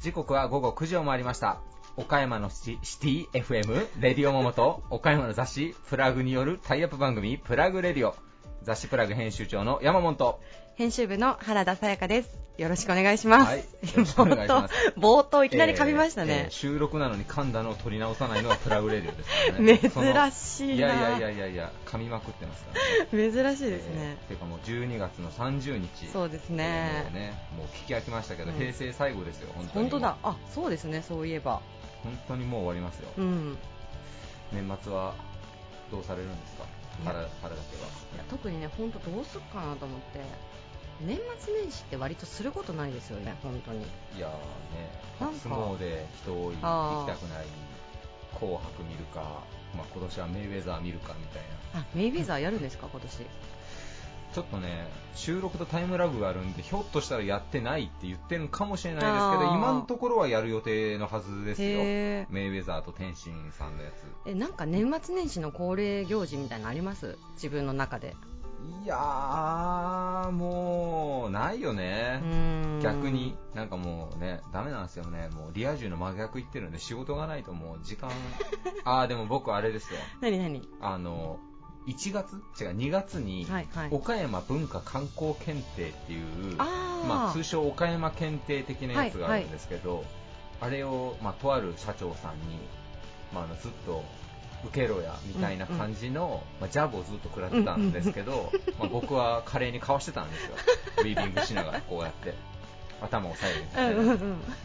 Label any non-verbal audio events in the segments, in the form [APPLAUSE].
時刻は午後9時を回りました。岡山のシシティ FM レディオモモと岡山の雑誌プラグによるタイアップ番組プラグレディオ。雑誌プラグ編集長の山本。編集部の原田さやかです。よろしくお願いします。はい [LAUGHS] 冒頭、冒頭いきなり噛みましたえーえねー。収録なのに噛んだのを取り直さないのがプラグレディオですからね [LAUGHS] 珍しいな。いやいやいやいやいや噛みまくってますからね珍しいですね。えーていうかもう12月の30日そうですもうね。ねもう聞き飽きましたけど、うん平成最後ですよ本当に本当だ。あ、そうですね、そういえば。本当にもう終わりますよ、うん。年末はどうされるんですか？原原だけはいや特にね、本当どうすっかなと思って。年末年始って割とすることないですよね、本当に。いやーねなんか。初詣人多い行きたくない紅白見るか、まあ、今年はメイウェザー見るかみたいな。あ、メイウェザーやるんですか、[LAUGHS] 今年。ちょっとね収録とタイムラグがあるんでひょっとしたらやってないって言ってるのかもしれないですけど今のところはやる予定のはずですよ。へー。メイウェザーと天心さんのやつ。え、なんか年末年始の恒例行事みたいなのあります？自分の中で。いやーもうないようね、逆に。なんかもうねダメなんですよね。もうリア充の真逆言ってるんで仕事がないともう時間。[LAUGHS] ああでも僕あれですよ。何何？あの1月？違う2月にはいはい。岡山文化観光検定っていう、あー。まあ、通称岡山検定的なやつがあるんですけど、あれを、まあ、とある社長さんに、まあ、あのずっと受けろやみたいな感じの、まあ、ジャブをずっと食らってたんですけど、まあ、僕は華麗にかわしてたんですよ。[LAUGHS] ウィービングしながらこうやって。頭を押さえるみたい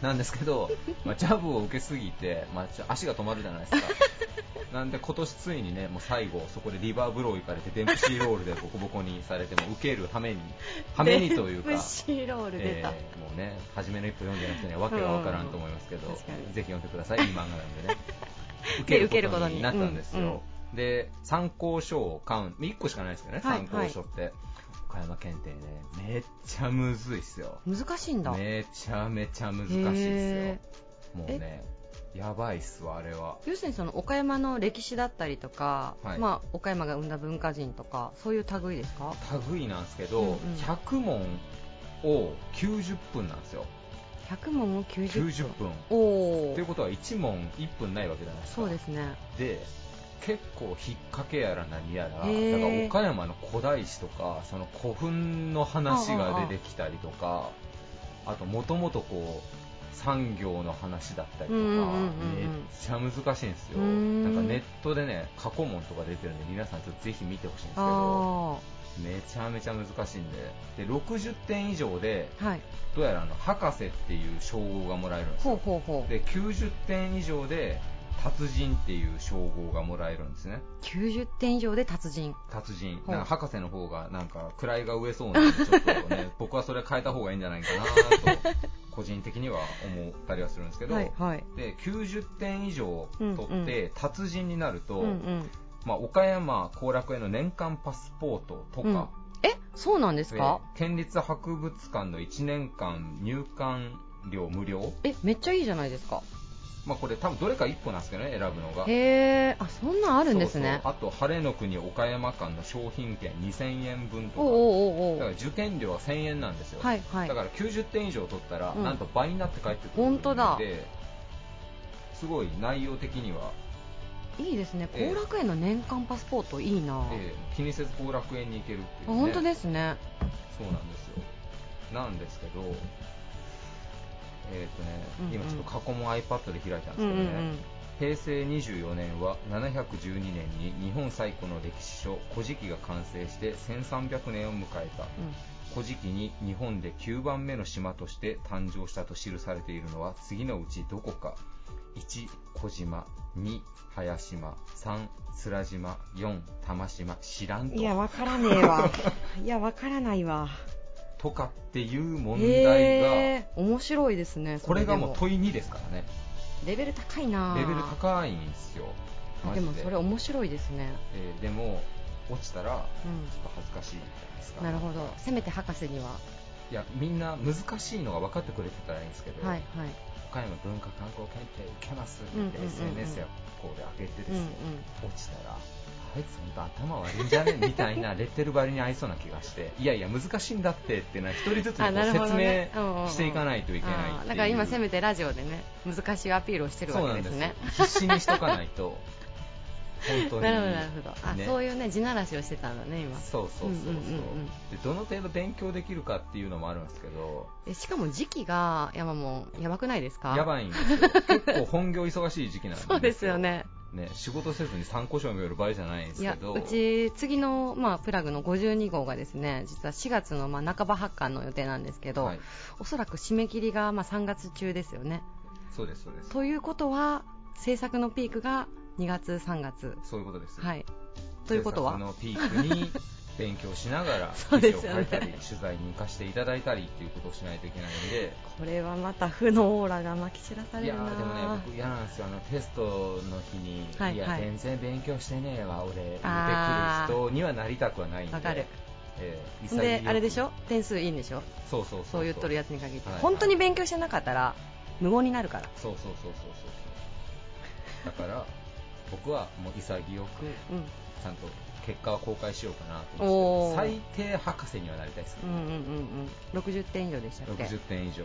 な、うんですけど、まあ、ジャブを受けすぎて、まあ、足が止まるじゃないですか。[LAUGHS] なんで今年ついにねもう最後そこでリバーブロー行かれてデンプシーロールでボコボコにされても受けるために [LAUGHS] ためにというかデンプシーロール出た。えーもうね初めの一歩読んでない人にはわけがわからんと思いますけど、ぜひ読んでくださいいい漫画なんでね。で受けることにになったんですよ、うんで参考書を買う1個しかないですけどね、はい参考書って。岡山検定ねめっちゃむずいっすよ。難しいんだ。めちゃめちゃ難しいっへすよ。もうねやばいっすわあれは。要するにその岡山の歴史だったりとか、はい。まあ、岡山が生んだ文化人とかそういう類ですか？類なんですけど、うんうん。100問を90分なんですよ100問を90分。90分。おおということは1問1分ないわけじゃないですか。そうですね。で結構引っ掛けやら何やらだから岡山の古代史とかその古墳の話が出てきたりとかあともともとこう産業の話だったりとかめっちゃ難しいんですよ。なんかネットでね過去問とか出てるんで皆さんちょっとぜひ見てほしいんですけどあめちゃめちゃ難しいんで。で60点以上であはい。どうやらあの博士っていう称号がもらえるんですほうよほうほう。で90点以上で達人っていう称号がもらえるんですね。90点以上で達人。達人。なんか博士の方がなんか位が上そうなんでちょっとね [LAUGHS] 僕はそれ変えた方がいいんじゃないかなと個人的には思ったりはするんですけど、はいはい。で90点以上取うんって達人になると、うんうんまあ、岡山後楽園の年間パスポートとか、え？そうなんですでか県立博物館の1年間入館料無料、えめっちゃいいじゃないですか。まあ、これ多分どれか1個なんですけどね選ぶのが。へえあそんなんあるんですね。あと晴れの国岡山間の商品券2000円分とか。だから受験料は1000円なんですよ、はいはい。だから90点以上取ったら、うん。なんと倍になって帰ってくる本当だ。んですごい内容的には、いいですね。ええ。後楽園の年間パスポートいいな、えー気にせず後楽園に行けるっていう、ね、あ本当ですね。そうなんですよ。なんですけどえっ、とね、うんうん。今ちょっと過去も iPad で開いたんですけどね、うんうんうん。平成24年は712年に日本最古の歴史書「古事記」が完成して1300年を迎えた。古事記に日本で9番目の島として誕生したと記されているのは次のうちどこか。1小島2早島。3面島。4玉島。知らんと。いやわからねえわ。[LAUGHS] いやわからないわ。とかっていう問題が、面白いですねそこれがもうで問い2ですからね。レベル高いな。レベル高いんですよ。マでジで。もそれ面白いですね。えーでも落ちたらうちょっと恥ずかしいじゃないですか。んなるほど。せめて博士には。いやみんな難しいのが分かってくれてたらいいんですけど、はいはい岡山文化観光検定受けます。って SNS やこうで上げてですよ、うんうん。落ちたらあいつ本当頭悪いんじゃねみたいなレッテル張りに合いそうな気がしていやいや難しいんだってっていうのは一人ずつ説明していかないといけないだから今せめてラジオでね難しいアピールをしてるわけですね必死にしとかないと本当に。なるほどなるほど。あ、ね、そういうね地ならしをしてたんだね今。そうそうそうそう,、でどの程度勉強できるかっていうのもあるんですけど。えしかも時期が山もやばくないですか？やばいんですよ。結構本業忙しい時期なんですそうですよね。ね、仕事せずに参考書を読る場合じゃないんですけど。うち次の、まあ、プラグの52号がですね実は4月の、まあ、半ば発刊の予定なんですけど、はい、おそらく締め切りが、まあ、3月中ですよね。そうですそうです。ということは制作のピークが2月、3月。そういうことです。はい。ということは？のピークに勉強しながら [LAUGHS] 記事を書いたり、ね、取材に行かせていただいたりっていうことをしないといけないんで。これはまた負のオーラがまき散らされるないやでもね僕嫌なんですよ。あのテストの日に、はいはい、いや全然勉強してねえわ俺言ってくる人にはなりたくはないんで。わかる。えー、であれでしょ？点数いいんでしょ？そうそうそう言っとるやつに限って、はいはい、本当に勉強してなかったら無言になるから。そうそうそうそうそう。だから僕はもう潔く、ちゃんと結果は公開しようかなと思って最低博士にはなりたいです、ね、うんうんうんうん、60点以上でしたっけ？60点以上。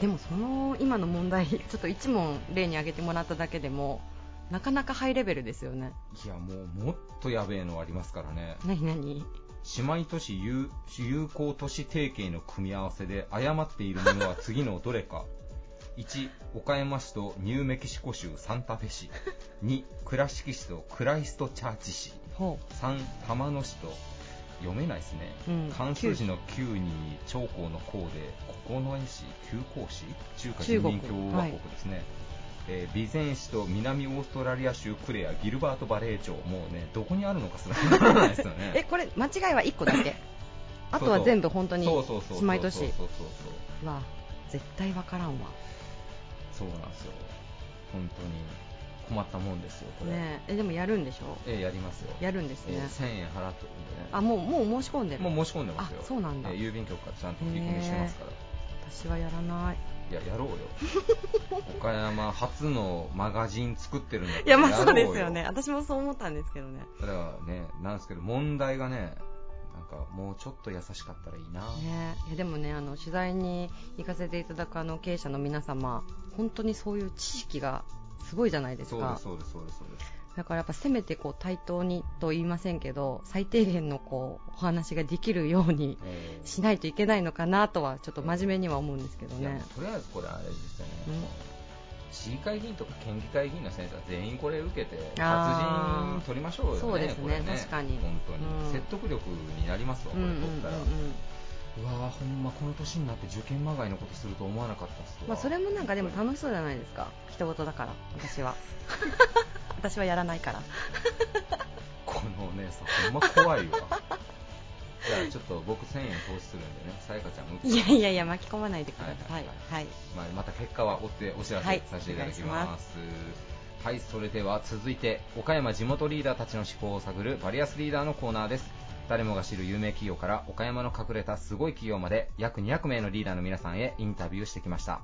でもその今の問題 [LAUGHS] ちょっと1問例に挙げてもらっただけでもなかなかハイレベルですよね。いやもうもっとやべえのありますからね。何何？姉妹都市有有効都市提携の組み合わせで誤っているものは次のどれか1岡山市とニューメキシコ州サンタフェ市。[LAUGHS] 2倉敷市とクライストチャーチ市。3玉野市と読めないですね、うん、漢数字の9に長江の江で九重市旧港市？中華人民共和国ですね、はい、えー、備前市と南オーストラリア州クレアギルバートバレー町。もうねどこにあるのかすら [LAUGHS] わからないですよね。えこれ間違いは1個だけ。あとは全部本当に姉妹都市そうそうそうそうわ絶対わからんわそうなんですよ。本当に。困ったもんですよこれ。ねえ。でもやるんでしょ？ええやりますよ。やるんですね、えー、1000円払ってるんでね。あもうもう申し込んでる。もう申し込んでますよ。そうなんだ、えー、郵便局からちゃんと振り込みしてますから。私はやらないいややろうよ。[LAUGHS] 岡山初のマガジン作ってるんだいやまあそうですよね。私もそう思ったんですけどね。だからねなんですけど問題がねなんかもうちょっと優しかったらいいな、ね、いやでもねあの取材に行かせていただくあの経営者の皆様本当にそういう知識がすごいじゃないですか。そうですそうですそうですだからやっぱせめてこう対等にと言いませんけど最低限のこうお話ができるようにしないといけないのかなとはちょっと真面目には思うんですけどね、とりあえずこれあれですよね、市議会議員とか県議会議員の先生は全員これ受けて発人取りましょうよね、そうですね、ね。確かに。本当に、うん、説得力になりますわ、これ取ったら。うんうん。うんうんうわほんまこの年になって受験まがいのことすると思わなかったっすまあそれもなんかでも楽しそうじゃないですか。人事だから私は。[LAUGHS] 私はやらないから。このお姉さんほんま怖いわ。じゃあちょっと僕1000円投資するんでね、さやかちゃんもいやいやいや、巻き込まないでください。はい。まあ、また結果は追ってお知らせさせていただきます。はい、はい、それでは続いて、岡山地元リーダーたちの思考を探るバリアスリーダーのコーナーです。誰もが知る有名企業から岡山の隠れたすごい企業まで約200名のリーダーの皆さんへインタビューしてきました。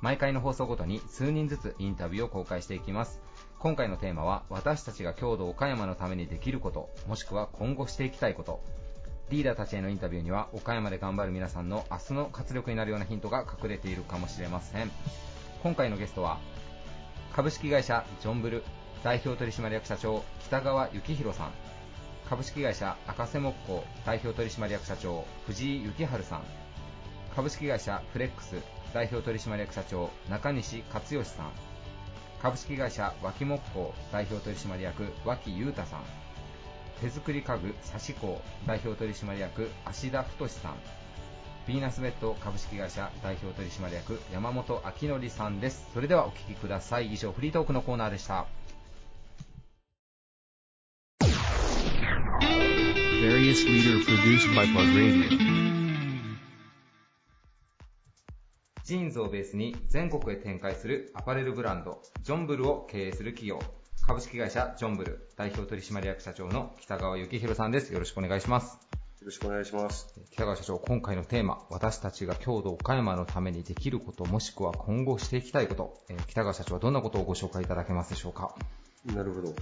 毎回の放送ごとに数人ずつインタビューを公開していきます。今回のテーマは私たちが郷土岡山のためにできること、もしくは今後していきたいこと、リーダーたちへのインタビューには岡山で頑張る皆さんの明日の活力になるようなヒントが隠れているかもしれません今回のゲストは株式会社ジョンブル代表取締役社長北川幸宏さん株式会社赤瀬木工代表取締役社長藤井幸春さん。株式会社フレックス代表取締役社長中西勝義さん。株式会社脇木工代表取締役脇裕太さん。手作り家具サシコ代表取締役芦田太さん。ヴィーナスベッド株式会社代表取締役山本明則さんです。それではお聞きください。以上フリートークのコーナーでした。ジーンズをベースに全国へ展開するアパレルブランドジョンブルを経営する企業株式会社ジョンブル代表取締役社長の北川幸宏さんです。よろしくお願いします。よろしくお願いします。北川社長、今回のテーマ、私たちが郷土岡山のためにできること、もしくは今後していきたいこと、えー、北川社長はどんなことをご紹介いただけますでしょうか？なるほど。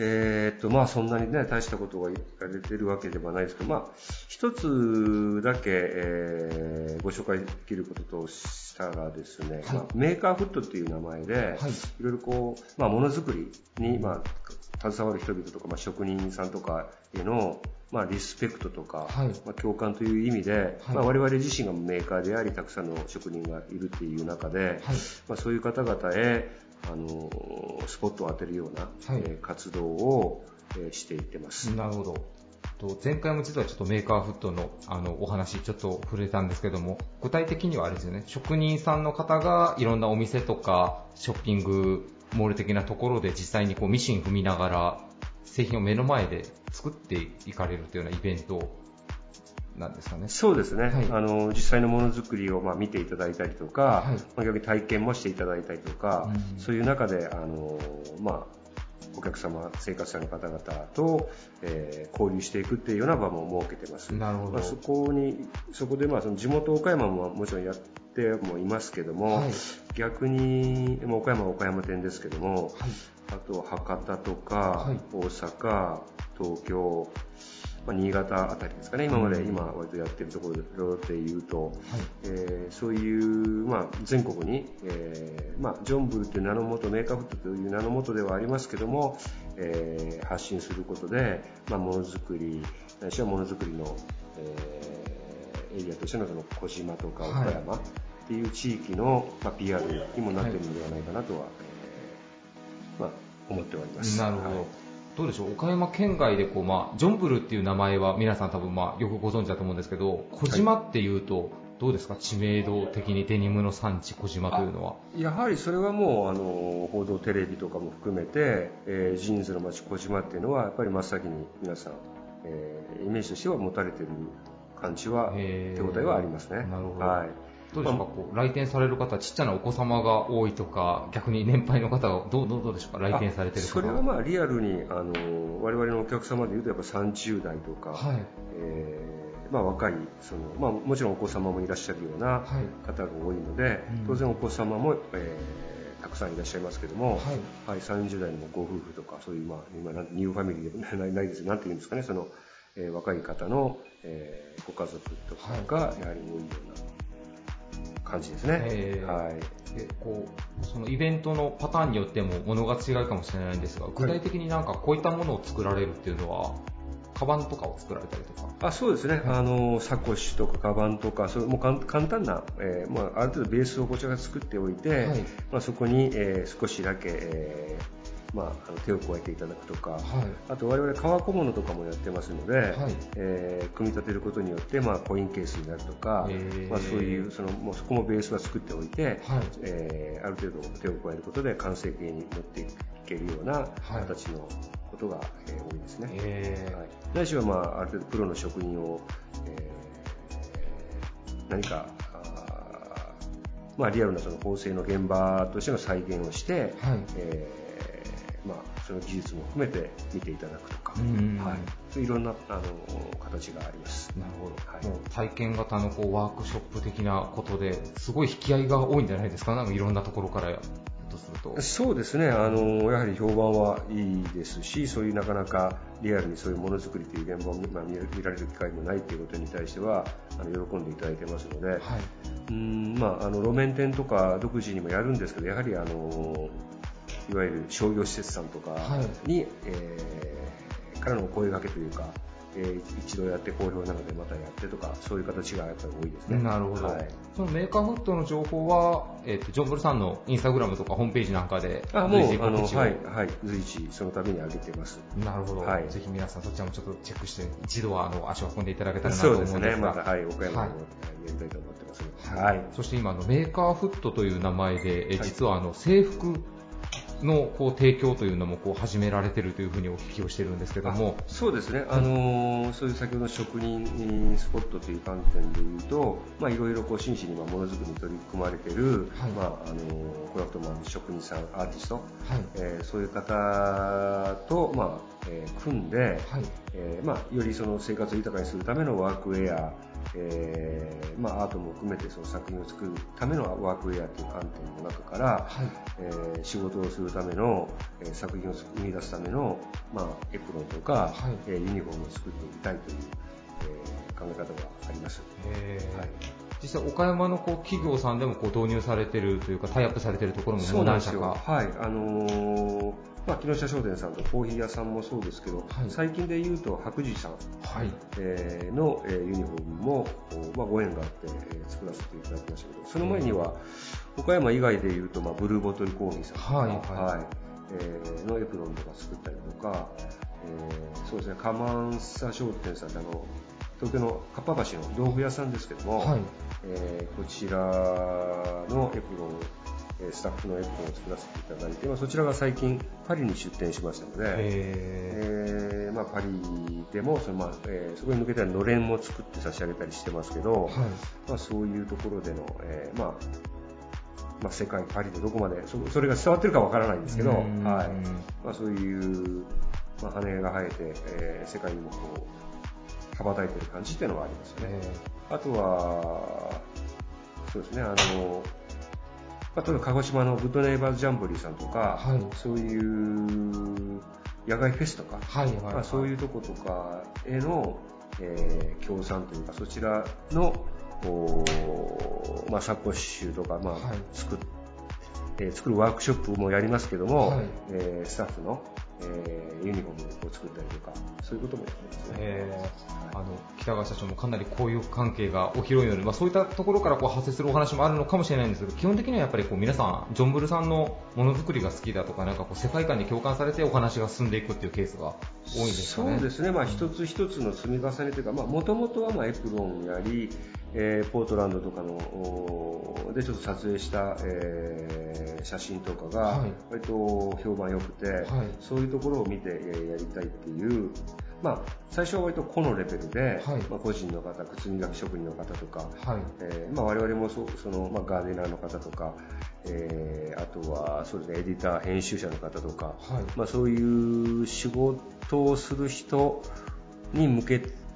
えー、っと、まあそんなにね、大したことが言われてるわけではないですけど、まあ、一つだけ、えー、ご紹介できることとしたらですね、はい。まあ、メーカーフットっていう名前で、はい、いろいろこう、まあものづくりに、まあ、携わる人々とか、まあ職人さんとかへの、まあ、リスペクトとか、はい、まあ、共感という意味で、はい、まあ、我々自身がメーカーであり、たくさんの職人がいるっていう中で、はい、まあ、そういう方々へ、あの、スポットを当てるような、はい、えー、活動を、えー、していってます。なるほど。前回も実はちょっとメーカーフットのあのお話ちょっと触れたんですけども、具体的にはあれですよね、職人さんの方がいろんなお店とかショッピングモール的なところで実際にこうミシン踏みながら製品を目の前で作っていかれるというようなイベントなんですかね。そうですね。はい、あの、実際のものづくりをまあ見ていただいたりとか、はい、まあ、逆に体験もしていただいたりとか、うん、そういう中で、あの、まあ、お客様、生活者の方々と、えー、交流していくっていうような場も設けてます。なるほど。まあ、そこに、そこでまあその地元岡山ももちろんやってもいますけども、はい、逆に、岡山は岡山店ですけども、はい、あと博多とか、大阪、東京、まあ、新潟あたりですかね、今まで、今割とやってるところで言うと、はい、えー、そういう、まあ、全国に、えーまあ、ジョンブルという名のもと、メーカーフットという名のもとではありますけども、えー、発信することで、まあ、ものづくり、ないしはものづくりの、えー、エリアとしてのその小島とか岡山っていう地域の、まあ、PR にもなっているのではないかなとは、はい、えー、まあ、思っております。なるほど。はいどうでしょう、岡山県外でこう、まあ、ジョンブルっていう名前は皆さん多分、まあ、よくご存知だと思うんですけど、児島っていうと、どうですか、知名度的にデニムの産地、児島というのは。やはりそれはもう、あの、報道テレビとかも含めて、えー、ジーンズの街児島っていうのは、やっぱり真っ先に皆さん、えー、イメージとしては持たれてる感じは、手応えはありますね。なるほど。はい。どうですか、こう来店される方、ちっちゃなお子様が多いとか、逆に年配の方がどうどうでしょうか、来店されてる方それはまあリアルに、あの我々のお客様でいうと、やっぱ30代とか、はい。えーまあ、若いその、まあ、もちろんお子様もいらっしゃるような方が多いので、はい当然お子様も、えー、たくさんいらっしゃいますけども、はい。はい、30代のご夫婦とか、そういう、まあ、今、ニューファミリーでも [LAUGHS] ないないですなんていうんですかね、その、えー、若い方の、えー、ご家族とかがやはり多いような。感じですね。はい。でこうそのイベントのパターンによってもものが違うかもしれないんですが、具体的になんかこういったものを作られるっていうのは、カバンとかを作られたりとかあそうですね、あのサコッシュとかカバンとかそれも簡単な、えーまあ、ある程度ベースをこちらが作っておいて、はい、まあ、そこに、えー、少しだけ、えーまあ、あの手を加えていただくとか、はい、あと我々革小物とかもやってますので、はい、えー、組み立てることによって、まあ、コインケースになるとか、えー、まあ、そういうそのもうそこもベースは作っておいて、はい、えー、ある程度手を加えることで完成形に持っていけるような形のことが、えー、多いですね。えー、はい、ないしは、まあ、ある程度プロの職人を、えー、何かまあ、リアルなその縫製の現場としての再現をして、はい、えーまあ、その技術も含めて見ていただくとか、はい、いろんなあの形があります。なるほど。はい、もう体験型のこうワークショップ的なことですごい引き合いが多いんじゃないですか、なんかいろんなところからとすると。そうですね、あのやはり評判はいいですし、そういうなかなかリアルにそういうものづくりという現場を、まあ、見られる機会もないということに対しては、あの喜んでいただいてますので、はい、うんまあ、あの路面店とか独自にもやるんですけど、やはりあのいわゆる商業施設さんとかに、はい、えー、からのお声掛けというか、えー、一度やって好評なのでまたやってとか、そういう形がやっぱり多いですね。なるほど。はい、そのメーカーフットの情報は、えっ、ー、と、ジョンブルさんのインスタグラムとかホームページなんかであ、もう、あの、はい、はい、随時その度に上げてます。なるほど。はい。ぜひ皆さんそちらもちょっとチェックして、一度はあの足を運んでいただけたらなと思うんですが。そうですね、また、はい、岡山にもやりたいと思ってますはい。そして今のメーカーフットという名前で、え実はあの制服のこう提供というのもこう始められているというふうにお聞きをしてるんですけども。そうですね、あのー、そういう先ほどの職人スポットという観点でいうと、まあ、いろいろこう真摯にものづくりに取り組まれている、はい、まああのー、クラフトマン職人さんアーティスト、はい。えー、そういう方と、まあえー、組んで、はい。えーまあ、よりその生活を豊かにするためのワークウェアえーまあ、アートも含めてその作品を作るためのワークウェアという観点の中から、はい。えー、仕事をするための、えー、作品を生み出すための、まあ、エプロンとか、はいえー、ユニフォームを作っていきたいという、えー、考え方があります。はい、実際、岡山のこう企業さんでもこう導入されてるというか、タイアップされてるところも何社か。はい、あのーまあ、木下商店さんとコーヒー屋さんもそうですけど、はい、最近で言うと白磁さん、はい。えー、の、えー、ユニフォームも、まあ、ご縁があって、えー、作らせていただきましたけどその前には、岡山以外で言うと、まあ、ブルーボトルコーヒーさんとか、はい。はい。えー、のエプロンとか作ったりとか、えー、そうですね、カマンサ商店さんあの東京のかっぱ橋の道具屋さんですけども、はい、えー、こちらのエプロンスタッフのエプロンを作らせていただいて、まあ、そちらが最近パリに出店しましたので、えー、まあ、パリでもその、まあえー、そこに向けてはのれんも作って差し上げたりしてますけど、はい、まあ、そういうところでの、えーまあまあ、世界パリでどこまでそそれが伝わってるかわからないんですけど、はい。まあ、そういう、まあ、羽が生えて、えー、世界にもこう羽ばたいてる感じっていうのはありますよね。あとはそうですねあのまあ、例えば鹿児島のグッドネイバーズジャンボリーさんとか、はい、そういう野外フェスとか、はいはいはい、まあ、そういうとことかへの、えー、協賛というか、そちらの、まあ、サコッシュとか、まあ、はい、作っえー、作るワークショップもやりますけども、はい、えー、スタッフの、えー、ユニフォームを作ったりとか、そういうこともやってますね。えー、あの北川社長もかなり交友関係がお広いので、まあ、そういったところからこう派生するお話もあるのかもしれないんですけど、基本的にはやっぱりこう皆さん、ジョンブルさんのものづくりが好きだとか、なんかこう世界観に共感されてお話が進んでいくっていうケースが多いんですかね。そうですね、まあ、一つ一つの積み重ねというか、もともとはまあエプロンやり、えー、ポートランドとかのでちょっと撮影した、えー、写真とかが割と評判良くて、はい、そういうところを見て、えー、やりたいっていう、まあ、最初は割と個のレベルで、はい、まあ、個人の方、靴磨き職人の方とか、はい。えーまあ、我々もそその、まあ、ガーデナーの方とか、えー、あとはそうです、ね、エディター、編集者の方とか、はい。まあ、そういう仕事をする人に向けて、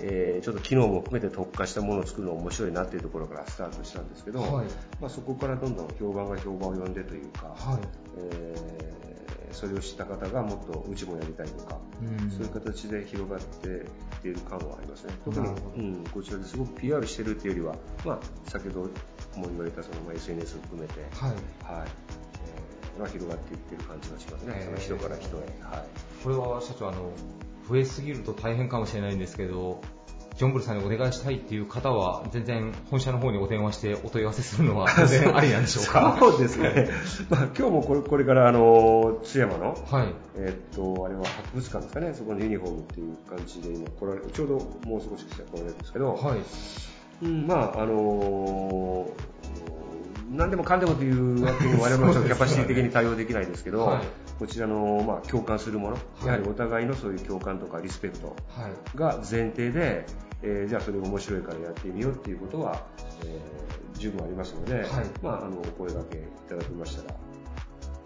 えー、ちょっと機能も含めて特化したものを作るの面白いなっていうところからスタートしたんですけど、はい、まあ、そこからどんどん評判が評判を呼んでというか、はい。えー、それを知った方がもっとうちもやりたいとか、うん、そういう形で広がっていっている感はありますね。特に、うん、こちらですごく PR してるっていうよりは、まあ、先ほども言われたその、まあ、SNS を含めて、はい。はい。えー、が広がっていってる感じがしますね、その人から人へ。はい、これは社長あの増えすぎると大変かもしれないんですけど、ジョンブルさんにお願いしたいっていう方は、全然本社の方にお電話してお問い合わせするのは [LAUGHS] 全然ありなんでしょうか？そうですね。[LAUGHS] まあ、今日もこれこれからあの津山の、はい、えー、っと、あれは博物館ですかね、そこのユニフォームっていう感じで今来られちょうどもう少ししたら来られるんですけど、はい、うん、まあ、あのー、何でもかんでもというわけに我々もキャパシティ的に対応できないですけど、はいこちらの、まあ、共感するもの、はい、やはりお互いのそういう共感とかリスペクトが前提で、えー、じゃあそれが面白いからやってみようっていうことは、えー、十分ありますので、はい、まあ、あのお声掛けいただきましたら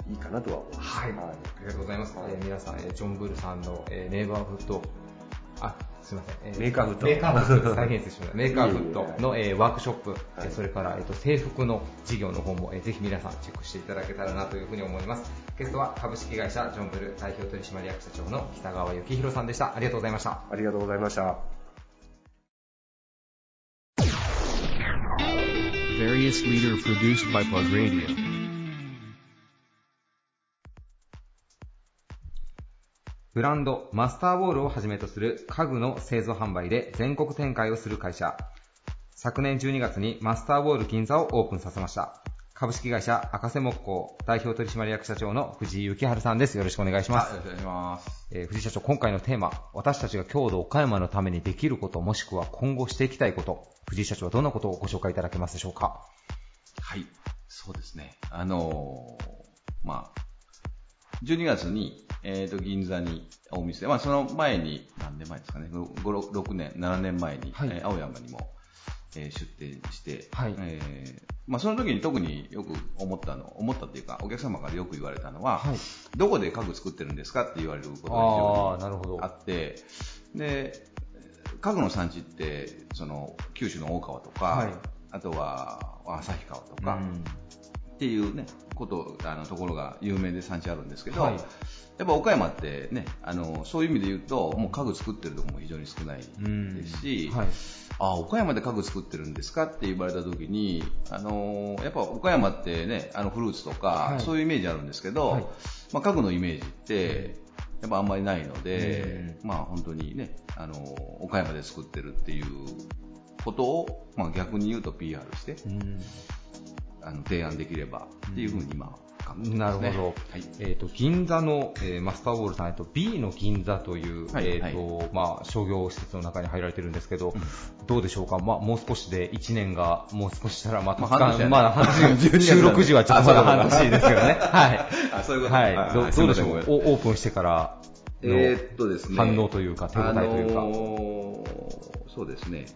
いいかなとは思います。はい、はい、ありがとうございます。えー、皆さん、えー、ジョン・ブルさんの、えー、ネイバーフッドあすみません、えー、メーカーフッド。メーカーフッド、再現しました。メーカーフッドの、えー、ワークショップ、はい、それから、えーと、制服の事業の方も、えー、ぜひ皆さんチェックしていただけたらなというふうに思います。ゲストは株式会社ジョンブル代表取締役社長の北川幸宏さんでした。ありがとうございました。ありがとうございました。various leader produced by Plug Radio. ブランドマスターウォールをはじめとする家具の製造販売で全国展開をする会社。昨年12月にマスターウォール銀座をオープンさせました。株式会社赤瀬木工代表取締役社長の藤井幸春さんです。よろしくお願いします。よろしくお願いします。えー、藤井社長、今回のテーマ、私たちが郷土岡山のためにできること、もしくは今後していきたいこと、藤井社長はどんなことをご紹介いただけますでしょうか？はい、そうですね。あのー、まあ、12月に、えっ、ー、と、銀座にお店、まあ、その前に、何年前ですかね、5、6年、7年前に、はい、えー、青山にも、えー、出店して、はい、えー、まあ、その時に特によく思ったの、思ったっていうか、お客様からよく言われたのは、はい、どこで家具作ってるんですかって言われることが非常にあって、で、家具の産地って、その九州の大川とか、はい、あとは旭川とか、っていうね、こと、あの、ところが有名で産地あるんですけど、はい、やっぱ岡山ってね、あの、そういう意味で言うと、もう家具作ってるところも非常に少ないですし、はい、あ、岡山で家具作ってるんですかって言われた時に、あの、やっぱ岡山ってね、あのフルーツとか、はい、そういうイメージあるんですけど、まあ家具のイメージって、やっぱあんまりないので、まあ本当にね、あの、岡山で作ってるっていうことを、まあ逆に言うと PR して、あの提案できればっていうふうに今、ね、なるほど。はい、えっ、ー、と、銀座の、えー、マスターウォールさん、えっと、B の銀座という、はい、えっ、ー、と、はい、まあ、商業施設の中に入られてるんですけど、うん、どうでしょうか？まあ、もう少しで1年が、もう少ししたらまた、まあ、半年、[LAUGHS] まだ半年、収録時はちょっとまだ半年ですけどね。[LAUGHS] はい。あ、そういうことはい。どどうでしょう？オープンしてからえー、っとですね。反応というか、手応えというか。あのー、そうですね。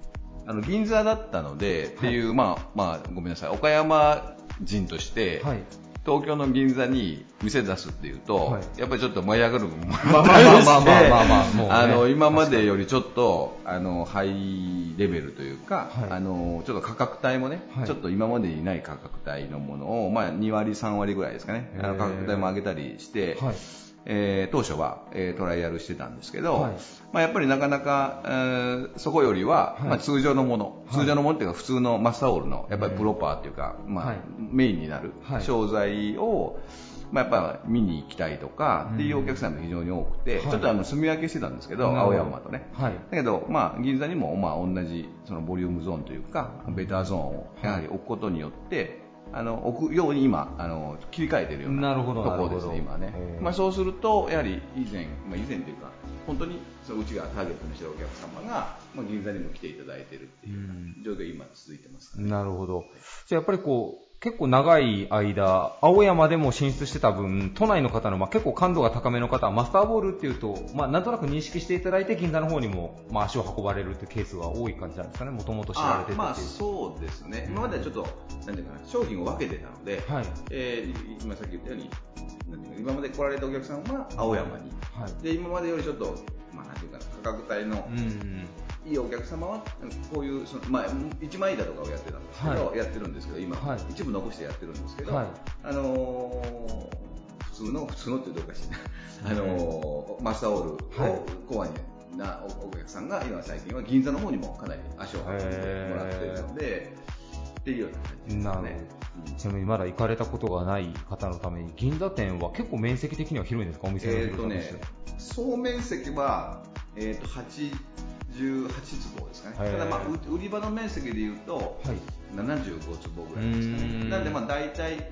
あの、銀座だったので、っていう、まあ、まあ、ごめんなさい。岡山人として、はい、東京の銀座に店出すっていうと、はい、やっぱりちょっと燃え上がるもまあまあまあまあまあ。[LAUGHS] まあまあ、の、今までよりちょっと、あの、ハイレベルというか、はい、あの、ちょっと価格帯もね、ちょっと今までにない価格帯のものを、まあ、2割、3割ぐらいですかね、あの価格帯も上げたりして、えー、当初は、えー、トライアルしてたんですけど、はい、まあ、やっぱりなかなか、えー、そこよりは、はい、まあ、通常のもの、はい、通常のものっていうか普通のマスターオールのやっぱりプロパーっていうか、まあメインになる商材を、まあ、やっぱ見に行きたいとかっていうお客さんが非常に多くて、ちょっとあの住み分けしてたんですけど、青山とね、だけど、まあ、銀座にもまあ同じそのボリュームゾーンというかベターゾーンをやはり置くことによって、あの置くように今あの切り替えてるようなところですね、今ね。まあ、そうすると、やはり以前、まあ、以前というか、本当にそううちがターゲットにしてるお客様が、まあ、銀座にも来ていただいてるっていう状況が今続いてます、ね、なるほど。じゃあやっぱりこう、結構長い間、青山でも進出してた分、都内の方の、まあ、結構感度が高めの方は、マスターボールっていうと、まあ、なんとなく認識していただいて、銀座の方にも、まあ、足を運ばれるってケースが多い感じなんですかね、もともと知られててまあ、そうですね。今まではちょっと、なんていうかな、商品を分けてたので、はい、えー、今さっき言ったように、なんていうか今まで来られたお客さんは青山に、はい、で今までよりちょっと、まあ、なんていうかな、価格帯の、うんいいお客様はこういうその、まあ、一枚板とかをやってたんですけど、はい、やってるんですけど今、はい、一部残してやってるんですけど、はい、あのー、普通の普通のってどうかしら、[LAUGHS] あのー、マスターオールをコアになお客さんが今最近は銀座の方にもかなり足を運んでもらっているのでっていうような感じですね。ちなみにまだ行かれたことがない方のために銀座店は結構面積的には広いんですか？お店の広さとして、えーとね、総面積は、えーと、と18坪ですかね、ただ、まあ、売り場の面積でいうと、はい、75坪ぐらいですかね、なんで、まあ、大体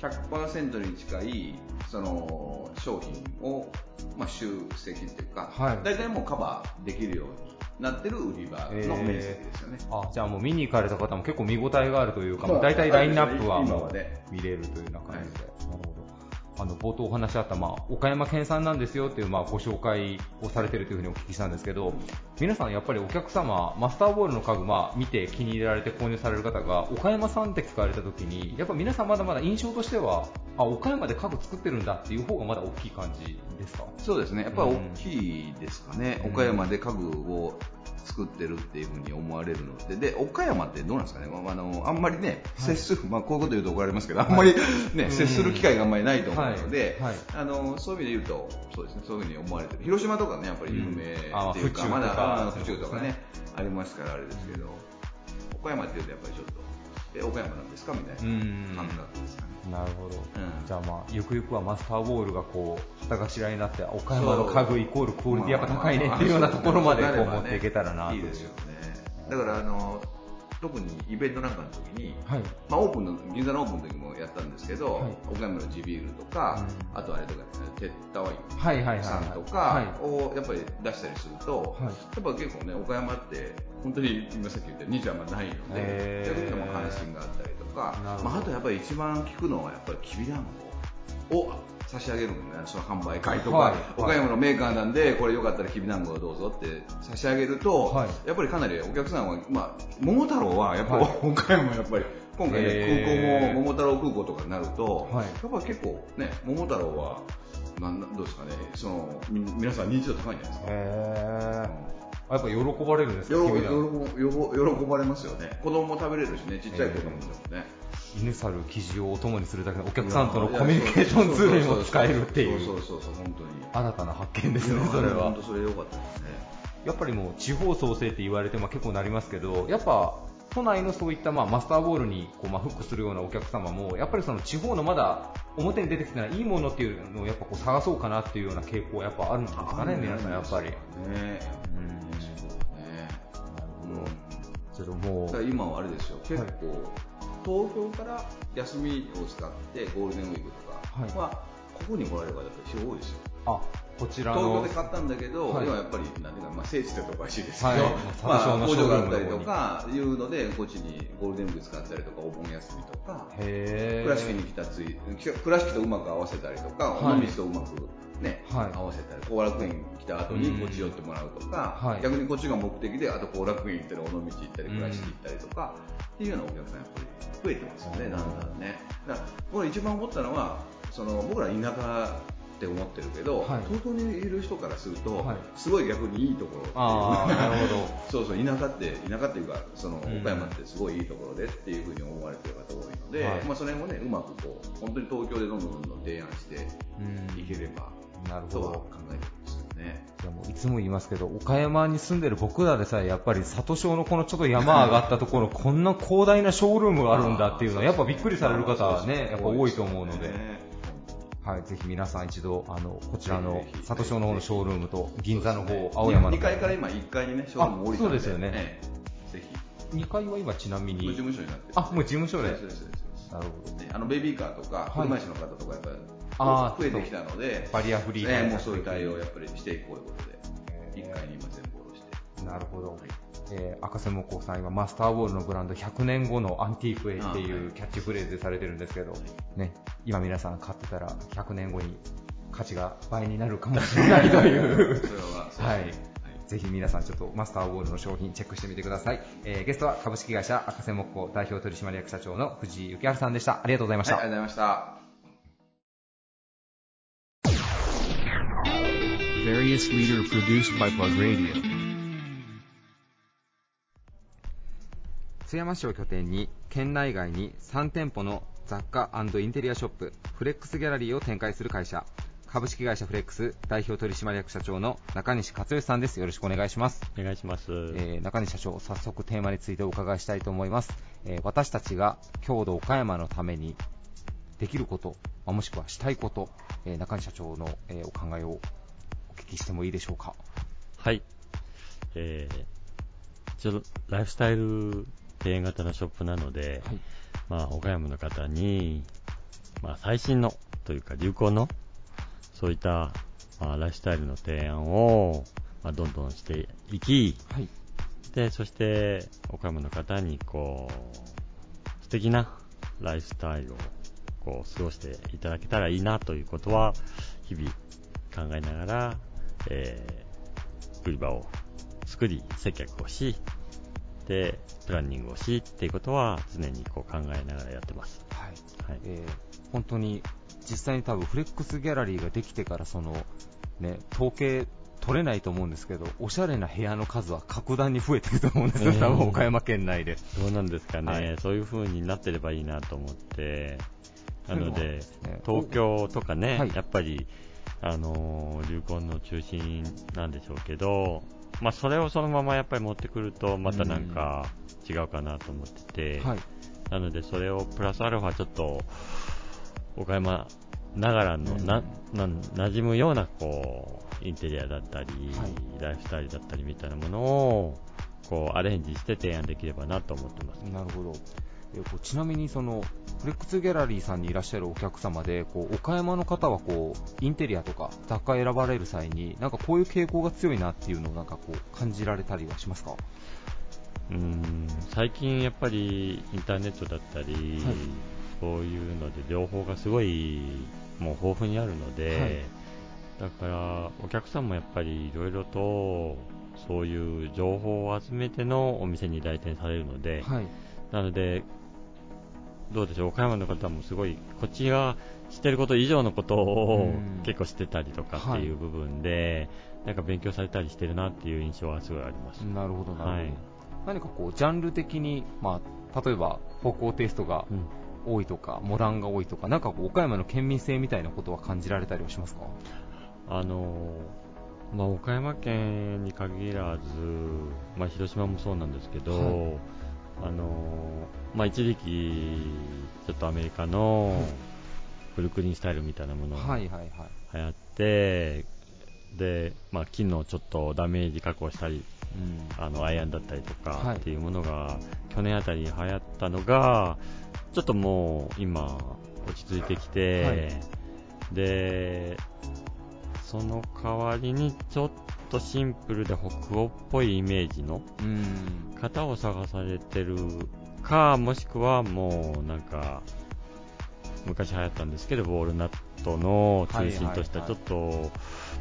100%に近いその商品を、まあ、集積というか、はい、大体もうカバーできるようになってる売り場の面積ですよね、えー、あじゃあもう見に行かれた方も結構見応えがあるというか、大体ラインナップは見れるというような感じで。はいあの冒頭お話あった、まあ、岡山県産なんですよっていう、まあ、ご紹介をされてるというふうにお聞きしたんですけど皆さんやっぱりお客様マスターボールの家具、まあ、見て気に入られて購入される方が岡山産って聞かれた時にやっぱ皆さんまだまだ印象としてはあ岡山で家具作ってるんだっていう方がまだ大きい感じですか？そうですね。やっぱり大きいですかね、うん、岡山で家具を作ってるっていうふうに思われるので、で、岡山ってどうなんですかね、あの、あんまりね、接する、まあこういうこと言うと怒られますけど、あんまりね、接する機会があんまりないと思うので、あの、そういう意味で言うと、そうですね、そういうふうに思われてる。広島とかね、やっぱり有名っていうか、まだ、府中とかね、ありますからあれですけど、岡山っていうとやっぱりちょっと、え、岡山なんですかみたいな感覚です。なるほど、うん、じゃあまあゆくゆくはマスターボールがこう旗頭になって岡山の家具イコールクオリティやっぱ高いねっていうようなところまでこう持っていけたらなと、いいですよね。だからあの特にイベントなんかの時に、はい、まあ、オープンの銀座のオープンの時もやったんですけど、はい、岡山の地ビールとか、うん、あとあれとか、ね、テッタワインさんとかをやっぱり出したりすると、はい、やっぱ結構ね岡山って本当に今さっき言った2じあんまないので逆にも関心があったりとか、まあ、あとやっぱり一番聞くのはやっぱりきびだんごを差し上げるんだね、その販売会とか、はい、岡山のメーカーなんで、これよかったらきびだんごをどうぞって差し上げると、はい、やっぱりかなりお客さんは、まあ、桃太郎はやっぱり、はい、岡山やっぱり、今回ね、空港も桃太郎空港とかになると、やっぱり結構ね、桃太郎は、なんどうですかね、その皆さん認知度高いんじゃないですか。やっぱ喜ばれるんですか喜ばれますよね。子供も食べれるしねちっちゃい子供でもね、犬猿記事をお供にするだけでお客さんとのコミュニケーションツールにも使えるっていうそうそうそう本当に新たな発見ですねそれは。本当それ良かったですね。やっぱりもう地方創生って言われてまあ結構なりますけどやっぱ都内のそういったまあマスターボールにこうまあフックするようなお客様もやっぱりその地方のまだ表に出てきてないいいものっていうのをやっぱこう探そうかなっていうような傾向はやっぱあるんですかね皆さんやっぱり。ね。うん。それもう今はあれですよ。結構、はい、東京から休みを使ってゴールデンウィークとかは、ここに来られる方って非常に多いですよ。あこちら東京で買ったんだけど、はい、今やっぱりなんていうか、まあ、聖地ってとこらしいですけど、はい、まあ、工場があったりとかいうのでこっちにゴールデンウィーク使ったりとかお盆休みとか倉敷に来たつい倉敷とうまく合わせたりとか、尾道とうまくね、はい、合わせたり後楽園来た後にこっち寄ってもらうとか、はい、逆にこっちが目的であと後楽園行ったり尾道行ったり倉敷行ったりとか、っていうようなお客さんやっぱり増えてますよね、だんだんね。だから僕一番思ったのはその僕ら田舎って思ってるけど、はい、東京にいる人からすると、はい、すごい逆にいいところあなるほど。[LAUGHS] そうそう田舎って田舎っていうかその岡山ってすごいいいところでっていうふうに思われてる方多いので、はい、まあ、それもねうまくこう本当に東京でどんどんどんどん提案していければなるほど。考えてますよね。いやもういつも言いますけど、岡山に住んでる僕らでさえ、やっぱり里庄のこのちょっと山上がったところ、こんな広大なショールームがあるんだっていうのは、やっぱびっくりされる方はね、やっぱ多いと思うので。はい、ぜひ皆さん一度、あの、こちらの、里庄の方のショールームと、銀座の方、青山の2階から今1階にね、ショールーム降りたんで。そうですよね。ぜひ。2階は今ちなみに。事務所になってる。あ、もう事務所で。なるほど。あの、ベビーカーとか、車椅子の方とか、やっぱり、増えてきたので、バリアフリーね、もうそういう対応をやっぱりしていこうということで、1階に今全部下ろして。なるほど。はいえー、赤瀬木工さん今マスターボールのブランド100年後のアンティークへっていうキャッチフレーズでされてるんですけど、ね、今皆さん買ってたら100年後に価値が倍になるかもしれないという [LAUGHS] はい。ぜひ皆さんちょっとマスターボールの商品チェックしてみてください。えー、ゲストは株式会社赤瀬木工代表取締役社長の藤井幸春さんでした。ありがとうございました。はい、ありがとうございました。various leader produced by Plug Radio. 津山市を拠点に県内外に3店舗の雑貨インテリアショップフレックスギャラリーを展開する会社。株式会社フレックス代表取締役社長の中西克義さんです。よろしくお願いします。お願いします、えー、中西社長早速テーマについてお伺いしたいと思います、えー、私たちが郷土岡山のためにできること、もしくはしたいこと、えー、中西社長の、えお考えを聞きしてもいいでしょうか？はい。えー、ちょっとライフスタイル庭園型のショップなので、はい、まあ、岡山の方に、まあ、最新のというか流行の、そういった、まあ、ライフスタイルの提案を、まあ、どんどんしていき、はい、で、そして、岡山の方に、こう、素敵なライフスタイルを、こう、過ごしていただけたらいいなということは、日々考えながら、えー、売り場を作り、接客をし、で、プランニングをしっていうことは常にこう考えながらやってます。はい。はい、えー、本当に実際に多分フレックスギャラリーができてからその、ね、統計取れないと思うんですけど、おしゃれな部屋の数は格段に増えてると思うんですよ、え。ー、多分岡山県内で。どうなんですかね、はい、そういう風になってればいいなと思って、なので、ね、東京とかね、はい、やっぱりあの流行の中心なんでしょうけど、まあ、それをそのままやっぱり持ってくると、またなんか違うかなと思ってて、はい、なのでそれをプラスアルファちょっと、岡山ながらのな、な、馴染むような、こう、インテリアだったり、はい、ライフスタイルだったりみたいなものを、こう、アレンジして提案できればなと思ってます。なるほど。えー、こうちなみにそのフレックスギャラリーさんにいらっしゃるお客様でこう岡山の方はこうインテリアとか雑貨選ばれる際になんかこういう傾向が強いなっていうのをなんかこう感じられたりはしますか？うん最近やっぱりインターネットだったり、はい、そういうので情報がすごいもう豊富にあるので、はい、だからお客さんもやっぱりいろいろとそういう情報を集めてのお店に来店されるので、はい、なのでどうでしょう、岡山の方もすごい、こっちが知ってること以上のことを結構知ってたりとかっていう部分で、はい、なんか勉強されたりしてるなっていう印象はすごいあります。なるほど、なるほど。はい、何かこう、ジャンル的に、まあ、例えば、方向テイストが多いとか、モダンが多いとか、なんかこう岡山の県民性みたいなことは感じられたりはしますか？あのまあ、岡山県に限らず、まあ、広島もそうなんですけど、はい、あのまあ、一時期、ちょっとアメリカのブルックリンスタイルみたいなものが流行って、で、まあ、木のちょっとダメージ加工したり、うん、あのアイアンだったりとかっていうものが、去年あたりに流行ったのが、ちょっともう今、落ち着いてきて、はい、で、その代わりにちょっとシンプルで北欧っぽいイメージの方を探されてるか、もしくはもうなんか、昔流行ったんですけど、ウォールナットの中心としたちょっと、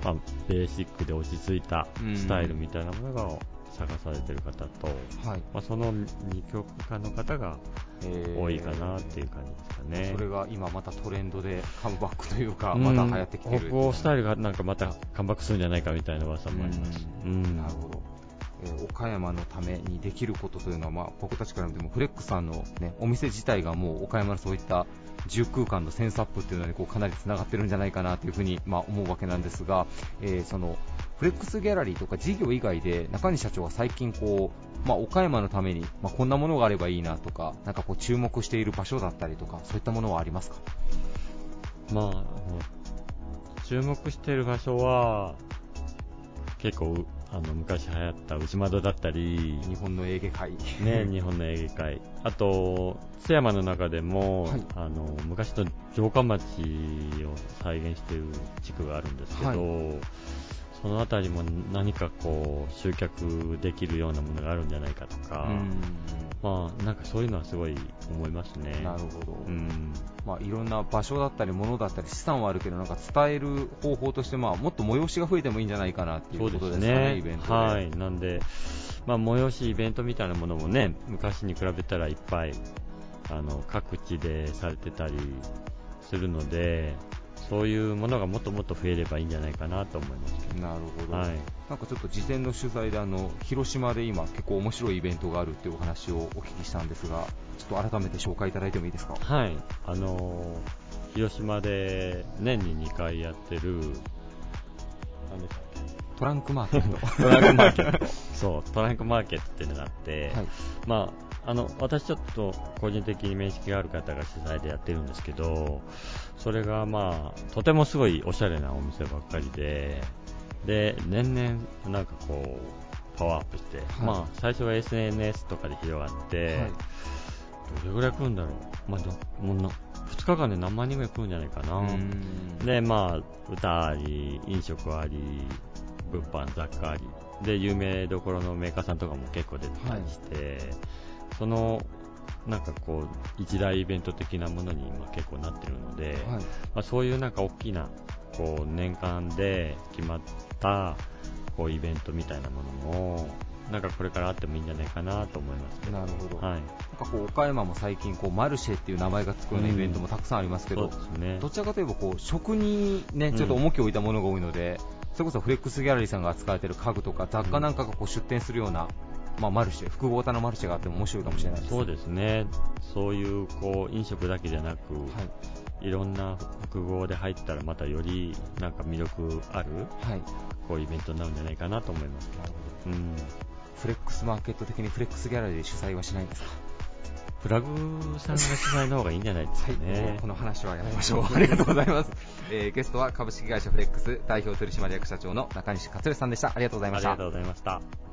まあ、ベーシックで落ち着いたスタイルみたいなものが探されてる方と、はいまあ、その二極化の方が多いかなっていう感じですかね。それが今またトレンドでカムバックというか、また流行ってきてる北欧スタイルがなんかまたカムバックするんじゃないかみたいな噂もあります。うん、なるほど。え岡山のためにできることというのは、まあ、僕たちから見てもフレックさんの、ね、お店自体がもう岡山のそういった住空間のセンスアップっていうのにこうかなりつながってるんじゃないかなというふに、ま、思うわけなんですが、えー、そのフレックスギャラリーとか事業以外で中西社長が最近こう、まあ、岡山のために、まあ、こんなものがあればいいなとかなんかこう注目している場所だったりとかそういったものはありますか、まあ、注目している場所は結構あの昔流行った内窓だったり日本のエーゲ海ね日本のエーゲ海あと津山の中でも、はい、あの昔の城下町を再現している地区があるんですけど、はい。そのあたりも何かこう集客できるようなものがあるんじゃないかとか、まあなんかそういうのはすごい思いますね。なるほど。うん。まあいろんな場所だったり物だったり資産はあるけどなんか伝える方法としてまあもっと催しが増えてもいいんじゃないかなっていうことですね。ねイベントで。はい。なんでまあ催しイベントみたいなものもね昔に比べたらいっぱいあの各地でされてたりするので。そういうものがもっともっと増えればいいんじゃないかなと思います。なるほど、はい、なんかちょっと事前の取材であの広島で今結構面白いイベントがあるっていうお話をお聞きしたんですがちょっと改めて紹介いただいてもいいですか？はい。あのー、広島で年に2回やってるトランクマーケット。トランクマーケット。[LAUGHS] そうトランクマーケットっていうのがあって、はい、まああの私ちょっと個人的に面識がある方が主催でやってるんですけどそれがまあ、とてもすごいおしゃれなお店ばっかりで、で、年々なんかこう、パワーアップして、はい、まあ、最初は SNS とかで広がって、はい、どれぐらい来るんだろう。まあ、どもうな2日間で何万人ぐらい来るんじゃないかな。で、まあ、歌あり、飲食あり、物販、雑貨あり、で、有名どころのメーカーさんとかも結構出てたりして、はい、そのなんかこう、一大イベント的なものに今結構なってるので、はい、まあ、そういうなんか大きな、こう、年間で決まった、こう、イベントみたいなものも、なんかこれからあってもいいんじゃないかなと思いますなるほど。はい。なんかこう、岡山も最近、こう、マルシェっていう名前がつくようなイベントもたくさんありますけど、うん、ね。どちらかといえば、こう、食にね、ちょっと重きを置いたものが多いので、うん、それこそフレックスギャラリーさんが扱われている家具とか雑貨なんかがこう出店するようなまあ、マルシェ、複合型のマルシェがあっても面白いかもしれないですそうですね、そういうこう飲食だけじゃなく、はい、いろんな複合で入ったらまたよりなんか魅力ある、はい、こうイベントになるんじゃないかなと思います。なるほど、うん、フレックスマーケット的にフレックスギャラリーで主催はしないんですか？プラグさんが主催の方がいいんじゃないですかね。はい、この話はやめましょう。[LAUGHS] ありがとうございます。えー、ゲストは株式会社フレックス代表取締役社長の中西克義さんでした。ありがとうございました。ありがとうございました。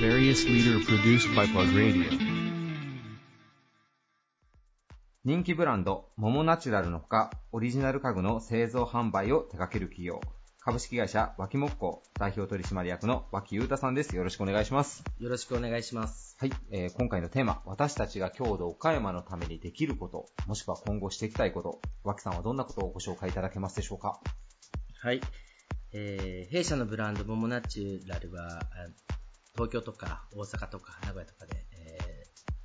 Various leader produced by Plug Radio 人気ブランド、モモナチュラルのほか、オリジナル家具の製造販売を手掛ける企業、株式会社脇木工代表取締役の脇裕太さんです。よろしくお願いします。よろしくお願いします。はい、えー、今回のテーマ、私たちが郷土岡山のためにできること、もしくは今後していきたいこと、脇さんはどんなことをご紹介いただけますでしょうか？はい。えー、弊社のブランドモモナチュラルは、東京とか大阪とか名古屋とかで、え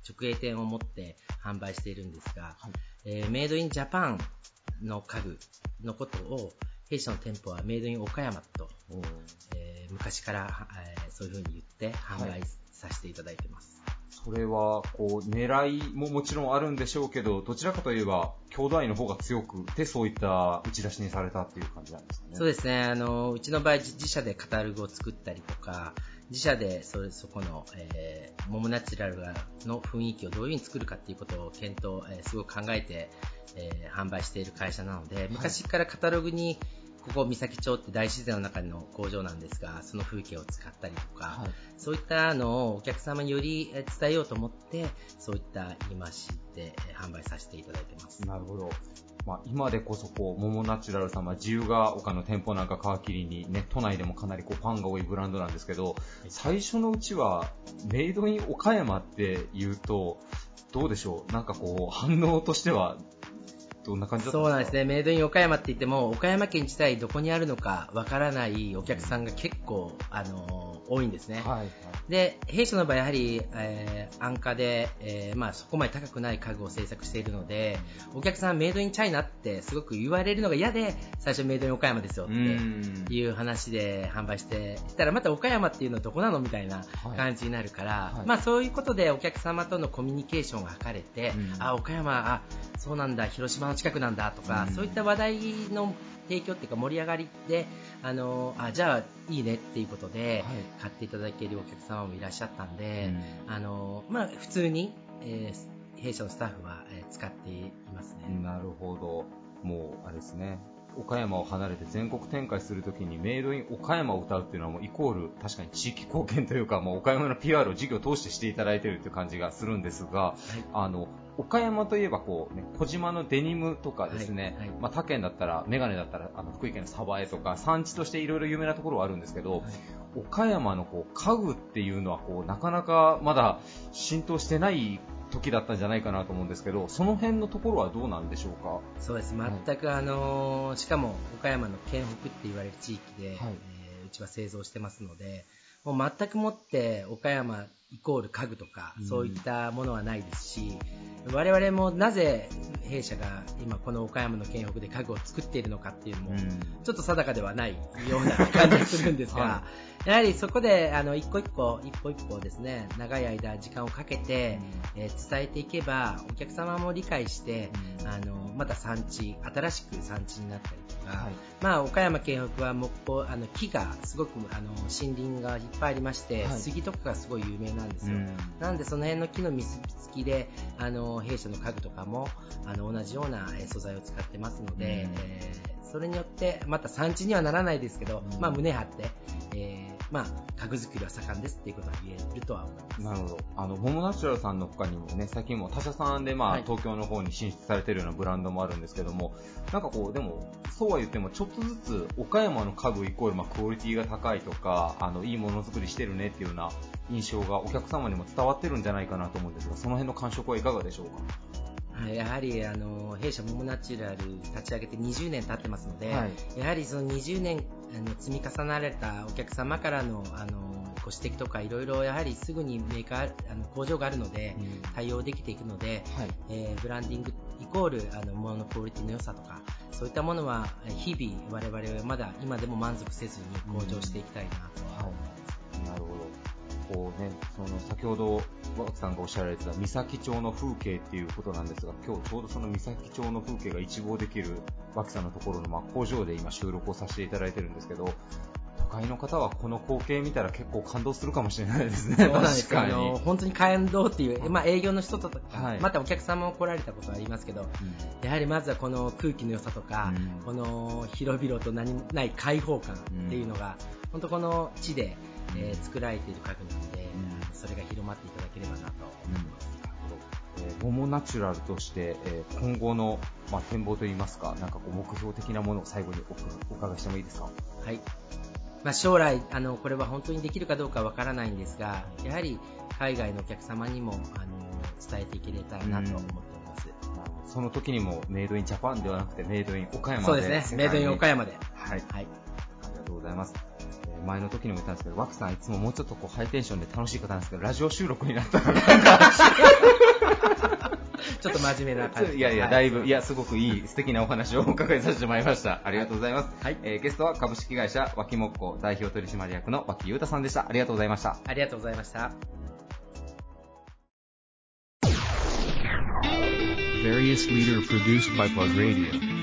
ー、直営店を持って販売しているんですが、はい、えー、メイドインジャパンの家具のことを、弊社の店舗はメイドイン岡山と、えー、昔から、えー、そういうふうに言って販売させていただいてます。それは、こう、狙いももちろんあるんでしょうけど、どちらかといえば、兄弟の方が強くて、そういった打ち出しにされたっていう感じなんですかね。そうですね。あの、うちの場合、自社でカタログを作ったりとか、自社でそそこの、えー、モモナチュラルの雰囲気をどういうふうに作るかっていうことを検討、えー、すごく考えて、えー、販売している会社なので、昔からカタログに、ここ三崎町って大自然の中の工場なんですが、その風景を使ったりとか、はい、そういったのをお客様により伝えようと思って、そういった言い回しで販売させていただいてます。なるほど。まあ、今でこそこう、モモナチュラル様、自由が丘の店舗なんか皮切りにね、都内でもかなりこうファンが多いブランドなんですけど、最初のうちは、メイドイン岡山って言うと、どうでしょうなんかこう、反応としてはどんな感じだったそうなんですね。メイドイン岡山って言っても、岡山県自体どこにあるのかわからないお客さんが結構、あのー、多いんですね。はい、はい、で、弊社の場合やはり、えー、安価で、えー、まあそこまで高くない家具を製作しているので、お客さんメイドインチャイナってすごく言われるのが嫌で、最初メイドイン岡山ですよっていう話で販売して、したらまた岡山っていうのはどこなのみたいな感じになるから、はい。はい、まあそういうことでお客様とのコミュニケーションが図れて、あ、岡山、あ、そうなんだ、広島の近くなんだとか、うん、そういった話題の提供っていうか盛り上がりで、あの、あ、じゃあいいねっていうことで、買っていただけるお客様もいらっしゃったんで、うん、あの、まあ、普通に、えー、弊社のスタッフは、えー、使っていますね。なるほど。もう、あれですね。岡山を離れて全国展開するときにメイドイン岡山を歌うっていうのはもうイコール確かに地域貢献というかもう岡山の PR を事業を通してしていただいているという感じがするんですが、はい、あの岡山といえばこう、ね、小島のデニムとかですね、はい。はい、まあ、他県だったら、メガネだったら、あの、福井県の鯖江とか、産地としていろいろ有名なところはあるんですけど、はい、岡山のこう、家具っていうのはこう、なかなかまだ浸透してない時だったんじゃないかなと思うんですけど、その辺のところはどうなんでしょうか？そうです。全く、あのー、しかも岡山の県北って言われる地域で、えー、うちは製造してますので、もう全くもって岡山イコール家具とか、そういったものはないですし、我々もなぜ弊社が今この岡山の県北で家具を作っているのかっていうのも、ちょっと定かではないような感じがするんですが、はい、やはりそこであの一個一個、一歩一歩ですね、長い間時間をかけて、えー、伝えていけば、お客様も理解して、あの、また産地、新しく産地になったりとか、はい、まあ岡山県北は木工、あの木がすごくあの森林がいっぱいありまして、はい、杉とかがすごい有名なんですよ。なんでその辺の木の結びつきで、あの弊社の家具とかもあの同じような素材を使ってますので、えー、それによってまた産地にはならないですけど、まあ、胸張って、えーまあ、家具作りは盛んですっていうことは言えるとは思います。なるほど。あの、モモナチュラルさんの他にもね、最近も他社さんで、まあ、はい、東京の方に進出されてるようなブランドもあるんですけども、なんかこう、でも、そうは言っても、ちょっとずつ、岡山の家具イコール、まあ、クオリティが高いとか、あの、いいものづくりしてるねっていうような印象がお客様にも伝わってるんじゃないかなと思うんですが、その辺の感触はいかがでしょうか？やはりあの弊社モモナチュラル立ち上げて20年経ってますので、はい、やはりその20年あの積み重なられたお客様からのあのご指摘とかいろいろやはりすぐにメーカーあの工場があるので対応できていくので、はい、えー、ブランディングイコールあの物のクオリティの良さとかそういったものは日々我々はまだ今でも満足せずに向上していきたいなと。は思い。ます。なるほどこうね、その先ほど若木さんがおっしゃられてた三崎町の風景っていうことなんですが、今日ちょうどその三崎町の風景が一望できる脇さんのところのま工場で今収録をさせていただいてるんですけど、都会の方はこの光景見たら結構感動するかもしれないですね。[LAUGHS] そうなんですあの本当に感動っていう、まあ、営業の人とか、はい、またお客様も来られたことはありますけど、うん、やはりまずはこの空気の良さとか、うん、この広々と何もない開放感っていうのが、うん、本当この地でえー、作られている家具なので、うん、それが広まっていただければなと思います。えー、モモナチュラルとして、えー、今後の、まあ、展望といいますか、なんかこう目標的なものを最後にお伺いしてもいいですか？はい。まあ、将来、あの、これは本当にできるかどうかわからないんですが、やはり海外のお客様にも、あの、伝えていけれたらなと思っております。うん、その時にもメイドインジャパンではなくてメイドイン岡山で。そうですね、メイドイン岡山で。はい。はい。ありがとうございます。前の時にも言ったんですけど、枠さんいつももうちょっとこうハイテンションで楽しい方なんですけど、ラジオ収録になったら [LAUGHS] ちょっと真面目な感じ。いやいや、だいぶ、いや、すごくいい、素敵なお話をお伺いさせてもらいました。ありがとうございます。はい。えー、ゲストは株式会社脇木工代表取締役の脇裕太さんでした。ありがとうございました。ありがとうございました。various leader produced by Plug Radio.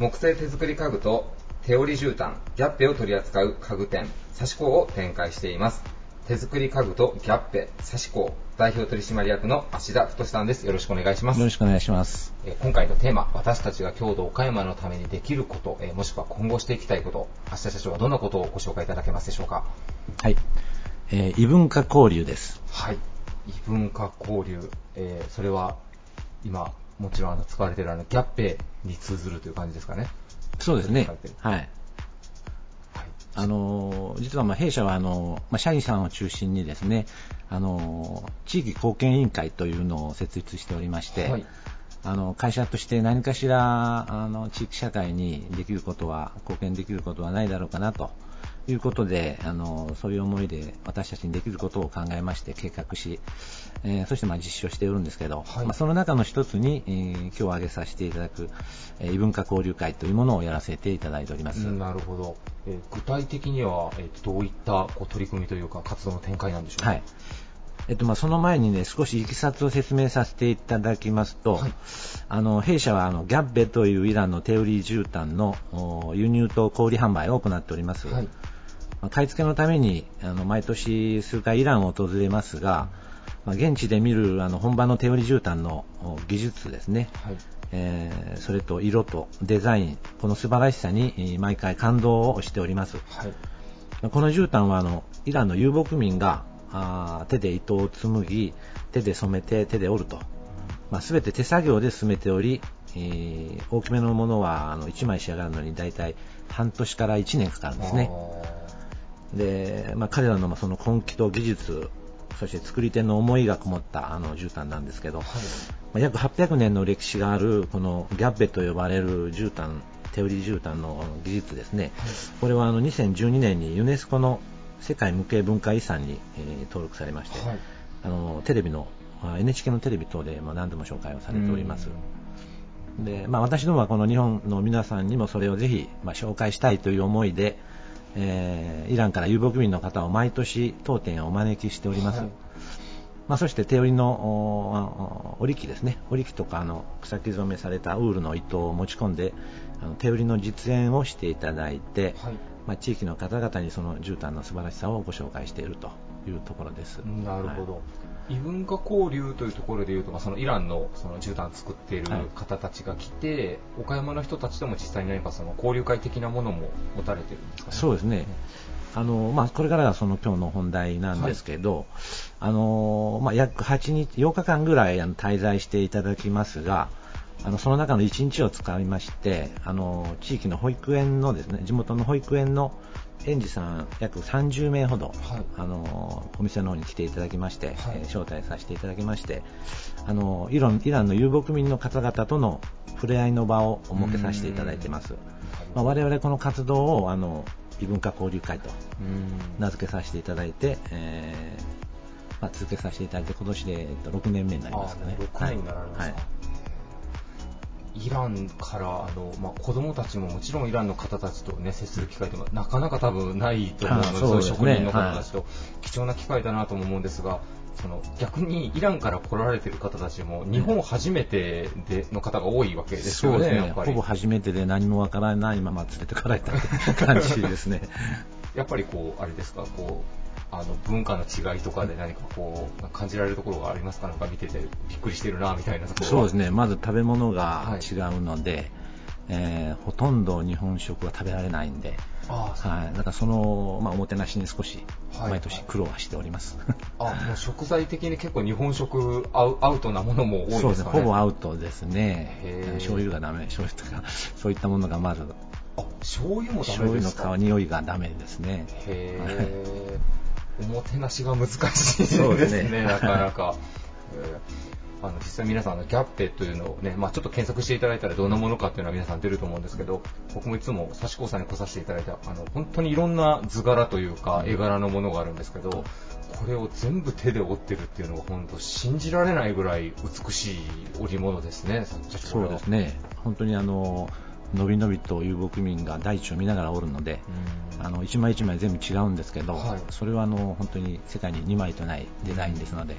木製手作り家具と手織り絨毯、ギャッペを取り扱う家具店、サシコを展開しています。手作り家具とギャッペ、サシコ代表取締役の芦田太さんです。よろしくお願いします。よろしくお願いします。え今回のテーマ、私たちが郷土岡山のためにできること、えもしくは今後していきたいこと、芦田社長はどんなことをご紹介いただけますでしょうか？はい。えー、異文化交流です。はい。異文化交流、えー、それは今、もちろんあの使われているあのギャッペに通ずるという感じですかね。そうですね。はい。あの実はまあ弊社はあの、まあ、社員さんを中心にですねあの地域貢献委員会というのを設立しておりまして、はい、あの会社として何かしらあの地域社会にできることは貢献できることはないだろうかなということで、あのそういう思いで私たちにできることを考えまして計画し、えー、そしてまあ実施をしているんですけど、はい、まあ、その中の一つに、えー、今日挙げさせていただく、えー、異文化交流会というものをやらせていただいております。なるほど。えー、具体的には、えー、どういったこう取り組みというか活動の展開なんでしょうか？はいえっと、まあその前にね、少しいきさつを説明させていただきますと、はい、あの弊社はあのギャッベというイランの手売り絨毯の輸入と小売販売を行っております。はい。まあ、買い付けのためにあの毎年数回イランを訪れますが、まあ、現地で見るあの本場の手織り絨毯の技術ですね、はい、えー、それと色とデザイン、この素晴らしさに毎回感動をしております。はい、この絨毯はあのイランの遊牧民があ手で糸を紡ぎ、手で染めて手で織ると、まあ、全て手作業で進めており、えー、大きめのものはあの1枚仕上がるのに大体半年から1年かかるんですね。で、まあ、彼らのその根気と技術、そして作り手の思いがこもったあの絨毯なんですけど、はい、まあ、約800年の歴史があるこのギャッベと呼ばれる絨毯、手売り絨毯の技術ですね、はい、これはあの2012年にユネスコの世界無形文化遺産に、えー、登録されまして、はい、あのテレビの NHK のテレビ等で、まあ、何度も紹介をされております。でまあ、私どもはこの日本の皆さんにもそれをぜひ、まあ、紹介したいという思いで、えー、イランから遊牧民の方を毎年当店お招きしております。はい、まあ、そして手織りの織機ですね、織機とかあの草木染めされたウールの糸を持ち込んであの手織りの実演をしていただいて、はい、まあ、地域の方々にその絨毯の素晴らしさをご紹介しているというところです。なるほど、はい。異文化交流というところでいうと、まあ、そのイランのその絨毯を作っている方たちが来て、はい、岡山の人たちとも実際に何かその交流会的なものも持たれてるんですか、ね、そうですね。あのまあ、これからがその今日の本題なんですけど、はい、あのまあ、約8日、8日間ぐらい滞在していただきますが、あのその中の1日を使いまして、あの地域の保育園のですね、地元の保育園の園児さん約30名ほど、はい、あのお店の方に来ていただきまして、はい、えー、招待させていただきましてあのイランイランの遊牧民の方々との触れ合いの場を設けさせていただいています、まあ、我々この活動をあの異文化交流会と名付けさせていただいて、えーまあ、続けさせていただいて今年で6年目になりますかね。6年になられますか、はいイランからあの、まあ、子供たちももちろんイランの方たちと、ね、接する機会ってなかなか多分ないと思うので、そういう職人の方たちと、貴重な機会だなと思うんですが、その逆にイランから来られてる方たちも日本初めてでの方が多いわけですよね、そうですね。ほぼ初めてで何もわからないまま連れてかれた感じですね。[LAUGHS] やっぱりこうあれですかこうあの文化の違いとかで何かこう感じられるところがありますかなんか見ててびっくりしてるなみたいなところそうですね。まず食べ物が違うので、はい、えー、ほとんど日本食は食べられないんで。あはい、だからその、まあ、おもてなしに少し毎年苦労はしております、はいはい、あもう食材的に結構日本食アウアウトなものも多いですかね。そうですね。ほぼアウトですね。醤油がダメ醤油とか [LAUGHS] そういったものがまずあ醤油もダメですか？醤油の匂いがダメですね。へえおもてなしが難しいですね、すね。なかなか。あの実際皆さんのギャッペというのをね、まあ、ちょっと検索していただいたらどんなものかっていうのは皆さん出ると思うんですけど僕もいつも刺し子さんに来させていただいたあの本当にいろんな図柄というか絵柄のものがあるんですけどこれを全部手で折ってるっていうのが本当信じられないぐらい美しい織物ですねそうですね。本当にあののびのびと遊牧民が大地を見ながら折るので、あの一枚一枚全部違うんですけど、はい、それはあの本当に世界に2枚とないデザインですので、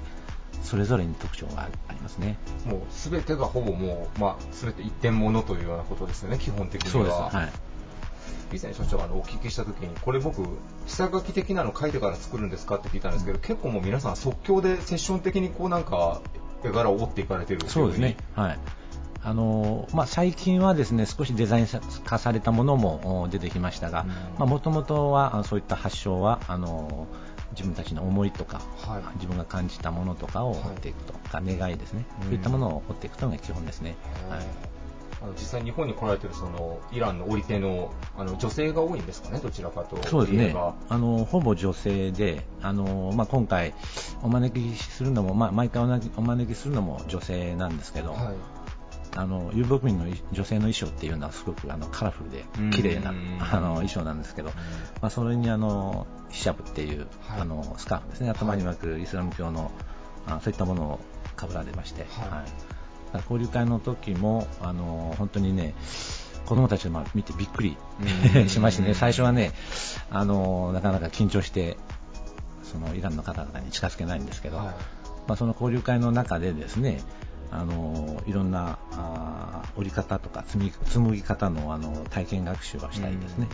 それぞれに特徴がありますね。もうすべてがほぼもう、まあ、すべて一点物というようなことですよね、基本的には。そうです。はい。以前所長あのお聞きしたときにこれ僕下書き的なの書いてから作るんですかって聞いたんですけど、うん、結構もう皆さん即興でセッション的にこうなんか絵柄を折っていかれてるそうですねはいあのまあ、最近はですね少しデザイン化されたものも出てきましたがもともとはそういった発祥はあの自分たちの思いとか、はい、自分が感じたものとかを追っていくとか、はい、願いですね、そういったものを追っていくというのが基本ですね。はい。あの実際日本に来られてるそのイランの織り手のあの女性が多いんですかね、どちらかとそうですね、あのほぼ女性で、あのまあ、今回お招きするのも、まあ、毎回お招きするのも女性なんですけど、はい、あの遊牧民の女性の衣装っていうのはすごくあのカラフルで綺麗なあの衣装なんですけど、まあ、それにあのヒシャブっていう、はい、あのスカーフですね。頭に巻くイスラム教の、あそういったものをかぶられまして、はい、交流会の時もあの本当にね子供たちが見てびっくり [LAUGHS] しましてね。最初はねあのなかなか緊張してそのイランの方々に近づけないんですけど、はい、まあ、その交流会の中でですねあのいろんなあ折り方とか紡ぎ方のあの体験学習をしたりですね、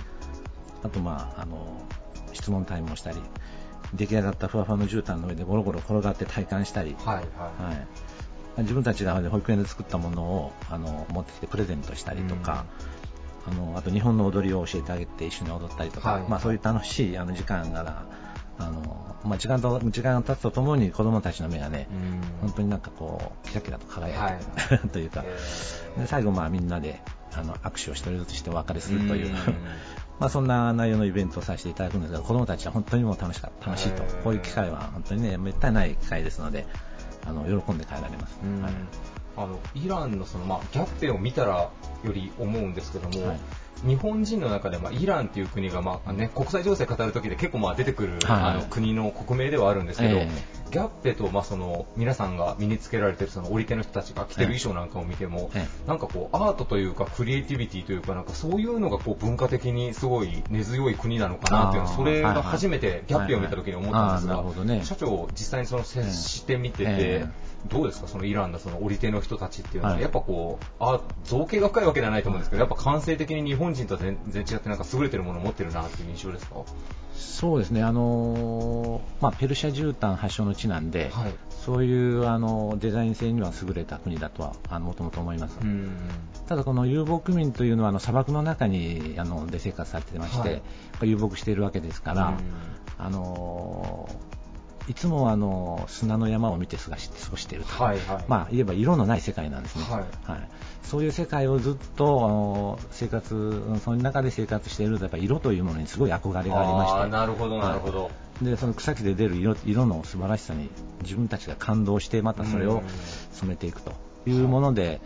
あと、まあ、あの質問タイムをしたり出来上がったふわふわの絨毯の上でゴロゴロ転がって体感したり、はいはい。はい、自分たちが保育園で作ったものをあの持ってきてプレゼントしたりとか、あのあと日本の踊りを教えてあげて一緒に踊ったりとか、はい、まあ、そういう楽しいあの時間があのまあ、時間と時間が経つとともに子供たちの目がね、本当になんかこうキラキラと輝いて、はい、[LAUGHS] というか、で最後まあみんなであの握手を一人ずつしてお別れするという、[LAUGHS] まあそんな内容のイベントをさせていただくんですが、子供たちは本当にもう楽しかった。楽しいと、こういう機会は本当にねめったにない機会ですので、あの喜んで帰られます。はい、あのイランのそのまあギャッペを見たらより思うんですけども。はい日本人の中で、まあ、イランという国が、まあね、国際情勢を語るときで結構まあ出てくる、はい、あの国の国名ではあるんですけど、えー、ギャッペと、まあ、その皆さんが身につけられているその織り手の人たちが着てる衣装なんかを見ても、えー、なんかこうアートというかクリエイティビティというかなんかそういうのがこう文化的にすごい根強い国なのかなというのそれが初めてギャッペを見たときに思ったんですが、ね、社長実際にその接してみてて、えーどうですか、そのイランのその織り手の人たちっていうのは、はい、やっぱこう、あ造形が深いわけではないと思うんですけど、やっぱ感性的に日本人とは全然違って、なんか優れてるものを持ってるなっていう印象ですか？そうですね、あのまあ、ペルシャ絨毯発祥の地なんで、はい、そういうあのデザイン性には優れた国だとはもともと思います。ただ、この遊牧民というのはあの砂漠の中にあので生活されてまして、はい、遊牧しているわけですから、あのいつもあの砂の山を見て過ごして過ごしていると、はいはい、まあ言えば色のない世界なんですね、はい、はい、そういう世界をずっとあの生活その中で生活しているとやっぱ色というものにすごい憧れがありまして。なるほどなるほど、はい、でその草木で出る色色の素晴らしさに自分たちが感動してまたそれを染めていくというもので、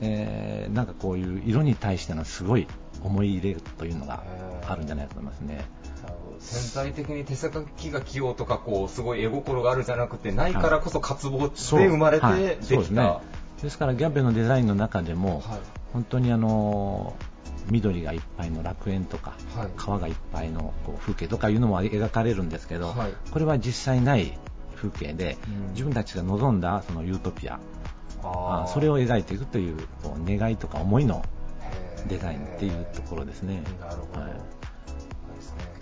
えー、なんかこういう色に対してのすごい思い入れというのがあるんじゃないかと思いますね。潜在的に手先が器用とかこうすごい絵心があるじゃなくてないからこそ渇望で生まれてできた、はい、ですね、ですからギャベのデザインの中でも、はい、本当にあの緑がいっぱいの楽園とか、はい、川がいっぱいのこう風景とかいうのも描かれるんですけど、これは実際ない風景で、うん、自分たちが望んだそのユートピア。あそれを描いていくというこう願いとか思いのデザインっていうところですね。なるほど、はい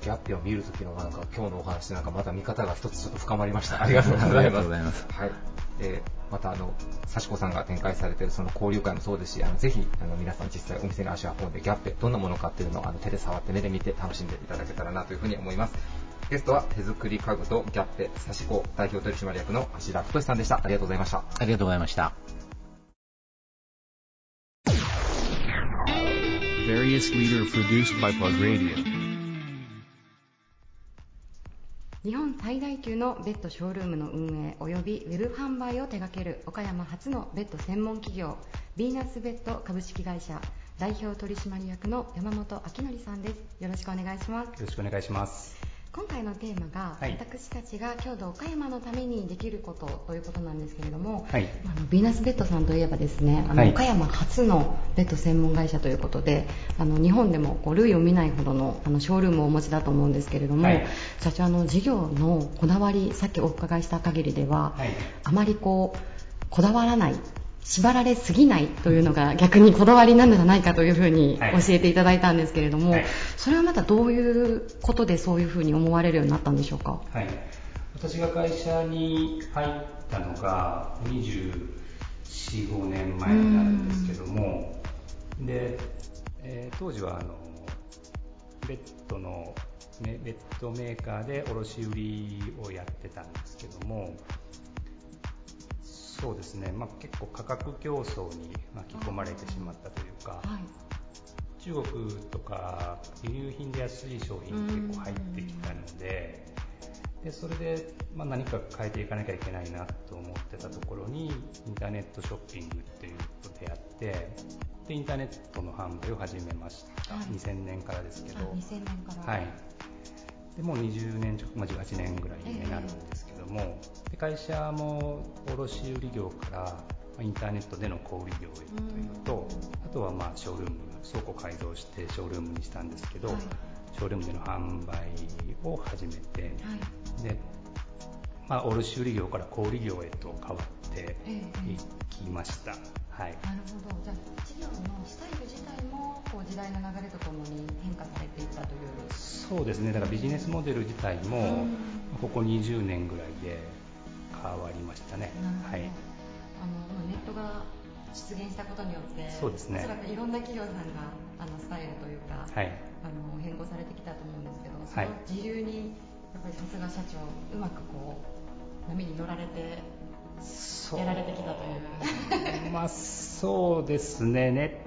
ギャッペを見るときのなんか今日のお話なんかまた見方が一つちょっと深まりました。ありがとうございます。ありがとうございます。はい。えー、またあの、幸子さんが展開されているその交流会もそうですし、あのぜひあの皆さん実際お店に足を運んでギャッペどんなものかっていうのをあの手で触って目で見て楽しんでいただけたらなというふうに思います。ゲストは手作り家具とギャッペ幸子代表取締役の芦田太さんでした。ありがとうございました。ありがとうございました。various leader produced by Plug Radio. 日本最大級のベッドショールームの運営及びウェブ販売を手掛ける岡山初のベッド専門企業ヴィーナスベッド株式会社代表取締役の山本明則さんです。よろしくお願いします。よろしくお願いします。今回のテーマが、はい、私たちが郷土岡山のためにできることということなんですけれども、はい、あのヴィーナスベッドさんといえばですねあの、はい、岡山初のベッド専門会社ということであの日本でもこう類を見ないほどのあのショールームをお持ちだと思うんですけれども、社長の事業のこだわりさっきお伺いした限りでは、あまりこうこだわらない縛られすぎないというのが逆にこだわりなのではないかというふうに教えていただいたんですけれども、はい、それはまたどういうことでそういうふうに思われるようになったんでしょうか、はい、私が会社に入ったのが24、5年前になるんですけども、で、えー、当時はあのベッドのベッドメーカーで卸売をやってたんですけども、そうですね、まあ、結構価格競争に巻き込まれてしまったというか、はい、中国とか輸入品で安い商品結構入ってきたので、でそれで、まあ、何か変えていかなきゃいけないなと思ってたところにインターネットショッピングっていうのと出会ってでインターネットの販売を始めました、はい、2000年からですけど。2000年から。はい。でもう20年まあ、18年ぐらいになるんですけども、で会社も卸売業からインターネットでの小売業へというと、あとはまあショールーム倉庫改造してショールームにしたんですけど、はい、ショールームでの販売を始めて、はい、でまあ、卸売業から小売業へと変わっていきました。はい、なるほど。じゃあ事業のスタイル自体もこう時代の流れとともに変化されていったという。そうですね。だからビジネスモデル自体もここ20年ぐらいで変わりましたね。はい、あのネットが出現したことによってそうですね。おそらくいろんな企業さんがあのスタイルというか、はい、あの変更されてきたと思うんですけどその自流にやっぱりさすが社長うまくこう波に乗られてやられてきたという。[LAUGHS] まあそうですね。ネ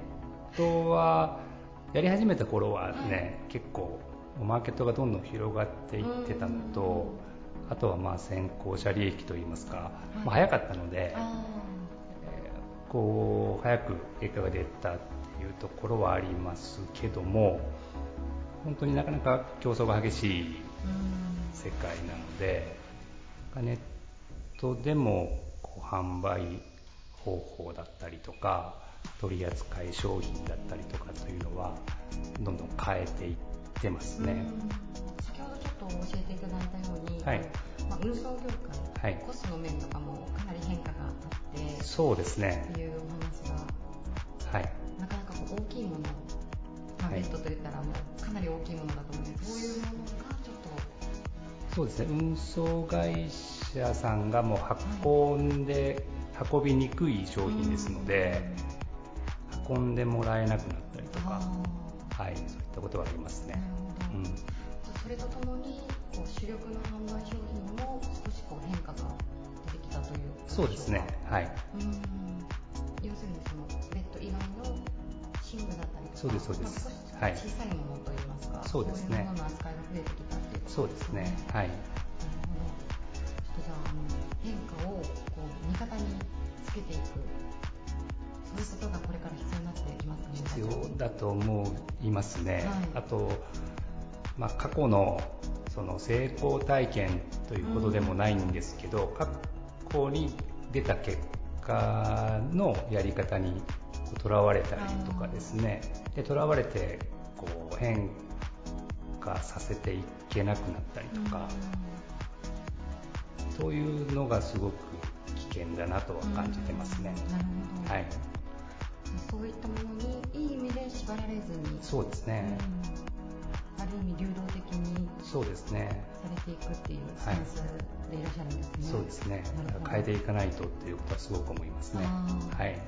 ットはやり始めた頃はね、はい、結構マーケットがどんどん広がっていってたのと、あとはまあ先行者利益といいますか、はい、まあ、早かったので、えー、こう早く結果が出たっていうところはありますけども本当になかなか競争が激しい世界なので、ネットでもこう販売方法だったりとか取り扱い商品だったりとかというのはどんどん変えていってますね。先ほどちょっと教えていただいたように、はい、まあ、運送業界、はい、コストの面とかもかなり変化があってそうですね。っていうお話が、はい、なかなかこう大きいもの、まあ、ベッドといったらもうかなり大きいものだと思うんですそういうものがちょっとそうですね。運送会社さんがもう運んで、運びにくい商品ですので、運んでもらえなくなったりとか、はい、そういったことはありますね。うん、それとともにこう主力の販売商品も少しこう変化が出てきたというそうですね、はい、うん。要するにそのベッド以外の寝具だったりとかそうですそうです、はい、小さいものといいますか、そうですね、そういうものの扱いが増えてきたっていうそうですね、はい。じゃああの変化をこう味方につけていくそういうことがこれから必要になってきますかね。必要だと思いますね、はい、あと、まあ、過去のその成功体験ということでもないんですけど、うん、過去に出た結果のやり方にとらわれたりとかですねでとらわれてこう変化させていけなくなったりとか、うんそういうのがすごく危険だなとは感じてますね。はい。そういったものにいい意味で縛られずに。そうですね。ある意味流動的にそうですねされていくっていうスタンスでいらっしゃるんですね。はい、そうですね。変えていかないとっていうことはすごく思いますね。はい。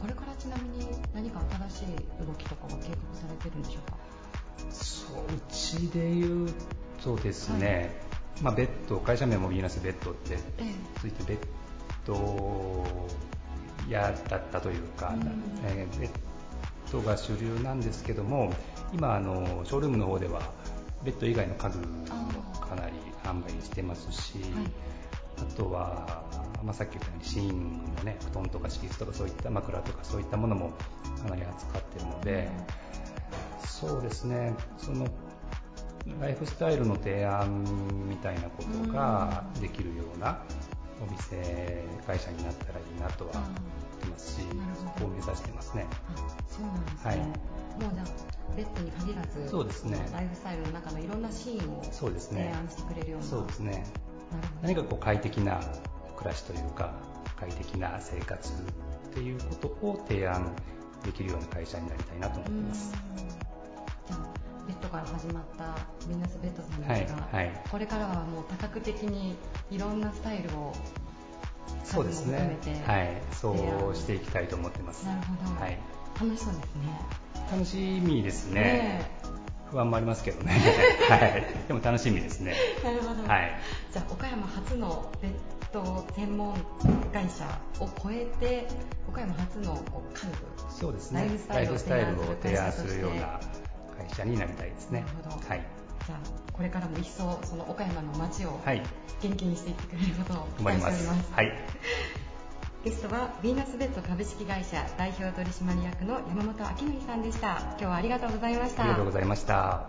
これからちなみに何か新しい動きとかは計画されてるんでしょうか？そううちで言うとですね、はいまあ、ベッド会社名もヴィーナスベッドってついてベッド屋だったというか、うん、えー、ベッドが主流なんですけども今あのショールームの方ではベッド以外の家具もかなり販売してますし、あとは、まあ、さっき言ったように寝具のね布団とか敷きとかそういった枕とかそういったものもかなり扱ってるので、そうですね。そのライフスタイルの提案みたいなことができるようなお店会社になったらいいなとはますし、そこを目指してますね。そうなんですね。はい、もうじゃあベッドに限らず、そうですね。ライフスタイルの中のいろんなシーンを提案してくれるような。そうですね。何かこう快適な暮らしというか快適な生活っていうことを提案できるような会社になりたいなと思ってます。じゃあベッドから始まったビーナスベッドさんですが、はいはい、これからはもう多角的にいろんなスタイルをそうですね。はい。そうしていきたいと思ってます。なるほど、はい、楽しそうですね。楽しみですね。ね不安もありますけどね。[LAUGHS] はい。でも楽しみですね。なるほど、はい、じゃあ岡山初のベッド専門会社を超えて岡山初の家具そうですね。ライフスタイルを提案するような会社になりたいですね。なるほど。はい。じゃあこれからも一層その岡山の街を元気にしていってくれることを期待しております。はい。ゲストはヴィーナスベッド株式会社代表取締役の山本明則さんでした。今日はありがとうございました。ありがとうございました。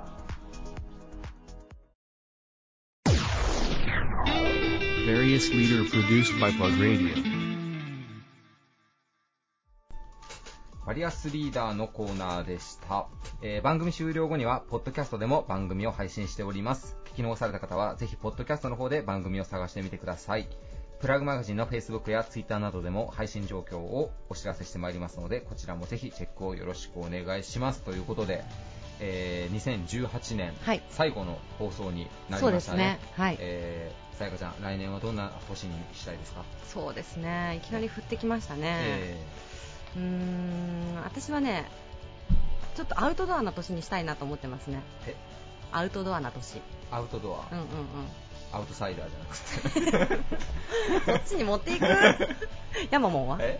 Various leader produced by Plug Radio. バリアスリーダーのコーナーでした、えー、番組終了後にはポッドキャストでも番組を配信しております。聞き逃された方はぜひポッドキャストの方で番組を探してみてください。プラグマガジンの Facebook や Twitter などでも配信状況をお知らせしてまいりますのでこちらもぜひチェックをよろしくお願いします。ということでえー、2018年、最後の放送になりましたね。ね。はい。えー、さやかちゃん、来年はどんな年にしたいですか？そうですね、いきなり降ってきましたね。えーうーん私はねちょっとアウトドアな年にしたいなと思ってますね。え？アウトドアな年。アウトドア？うんうんうん。アウトサイダーじゃなくてそっちに持っていく？[LAUGHS] 山もんは？え？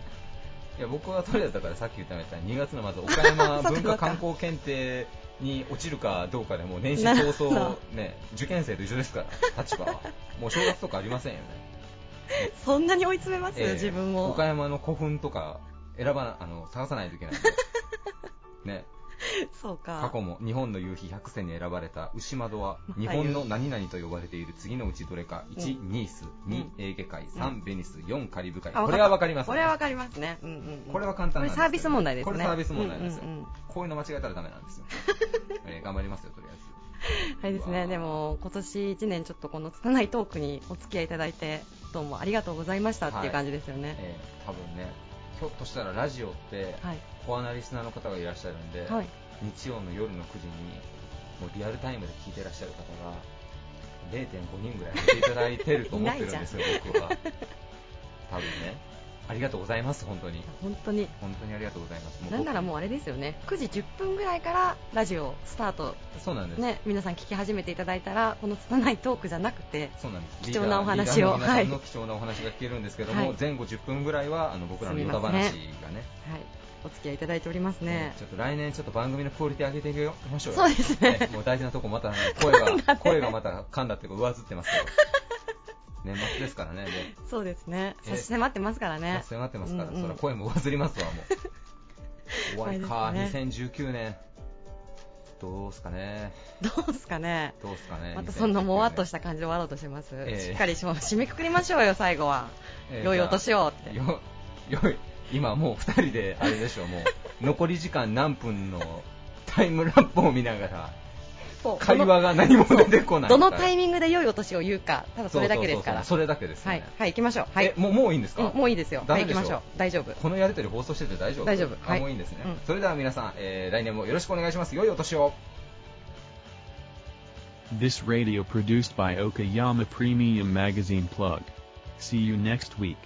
いや僕はとりあえずだからさっき言ったみたいに2月のまず岡山 [LAUGHS] 文化観光検定に落ちるかどうかでもう年始早々、[LAUGHS] ね、受験生と一緒ですから立場は。もう正月とかありませんよね。そんなに追い詰めます、えー、自分を。岡山の古墳とか選ばな、あの、探さないといけないんで。[LAUGHS] ね。そうか。過去も日本の夕日100選に選ばれた牛窓は日本の何々と呼ばれている次のうちどれか、1、ニース、2、エーゲ海、3、ベニス、4、カリブ海。これはわかります、ね、これはわかりますね。うんうん、これは簡単なんですこれサービス問題ですね。これサービス問題なんですよ。こういうの間違えたらダメなんですよ。[LAUGHS] えー、頑張りますよ、とりあえず。はいですね、でも今年1年ちょっとこの拙いトークにお付き合いいただいてどうもありがとうございましたっていう感じですよね。はい、えー、多分ねひょっとしたらラジオって、コアなリスナーの方がいらっしゃるんで、はい、日曜の夜の9時にもうリアルタイムで聞いてらっしゃる方が0.5人ぐらい見ていただいてると思ってるんですよ、[LAUGHS] 僕は。多分ね。ありがとうございます、本当に。本当に。本当にありがとうございます。なんならもうあれですよね、9時10分ぐらいからラジオスタート。そうなんです。ね、皆さん聞き始めていただいたら、この拙いトークじゃなくて、そうなんです。貴重なお話を。はい。の貴重なお話が聞けるんですけども、はい、前後10分ぐらいは、あの、僕らのヨタ話がね、はい。お付き合いいただいておりますね、ちょっと来年ちょっと番組のクオリティ上げていきましょうよそうですね、もう大事なとこまた声が [LAUGHS] 声がまた噛んだっていうか上ずってますけど年末ですからね、[LAUGHS] そうですね。差し迫ってますからね。差し迫ってますから、うんうん、それ声も忘れますわ、もう。終わりか、ね、2019年。どうすかね。どうすかね。どうすかね。またそんなもわっとした感じで終わろうとします。えー、しっかりし締めくくりましょうよ、最後は。えー、良いお年をって。よ、よい、今もう2人で、あれでしょう、もう、[LAUGHS] 残り時間何分のタイムラップを見ながら、会話が何も出てこない。どのタイミングで良いお年を言うかただそれだけですから。それだけです、ね、はい、はい、行きましょう。はい。もうもういいんですか、もういいですよ。はい行きましょう。大丈夫。このやりとり放送してて大丈夫？大丈夫。はい、もういいんですね、うん、それでは皆さん、えー、来年もよろしくお願いします。良いお年を。This radio produced by Okayama Premium Magazine Plug. See you next week.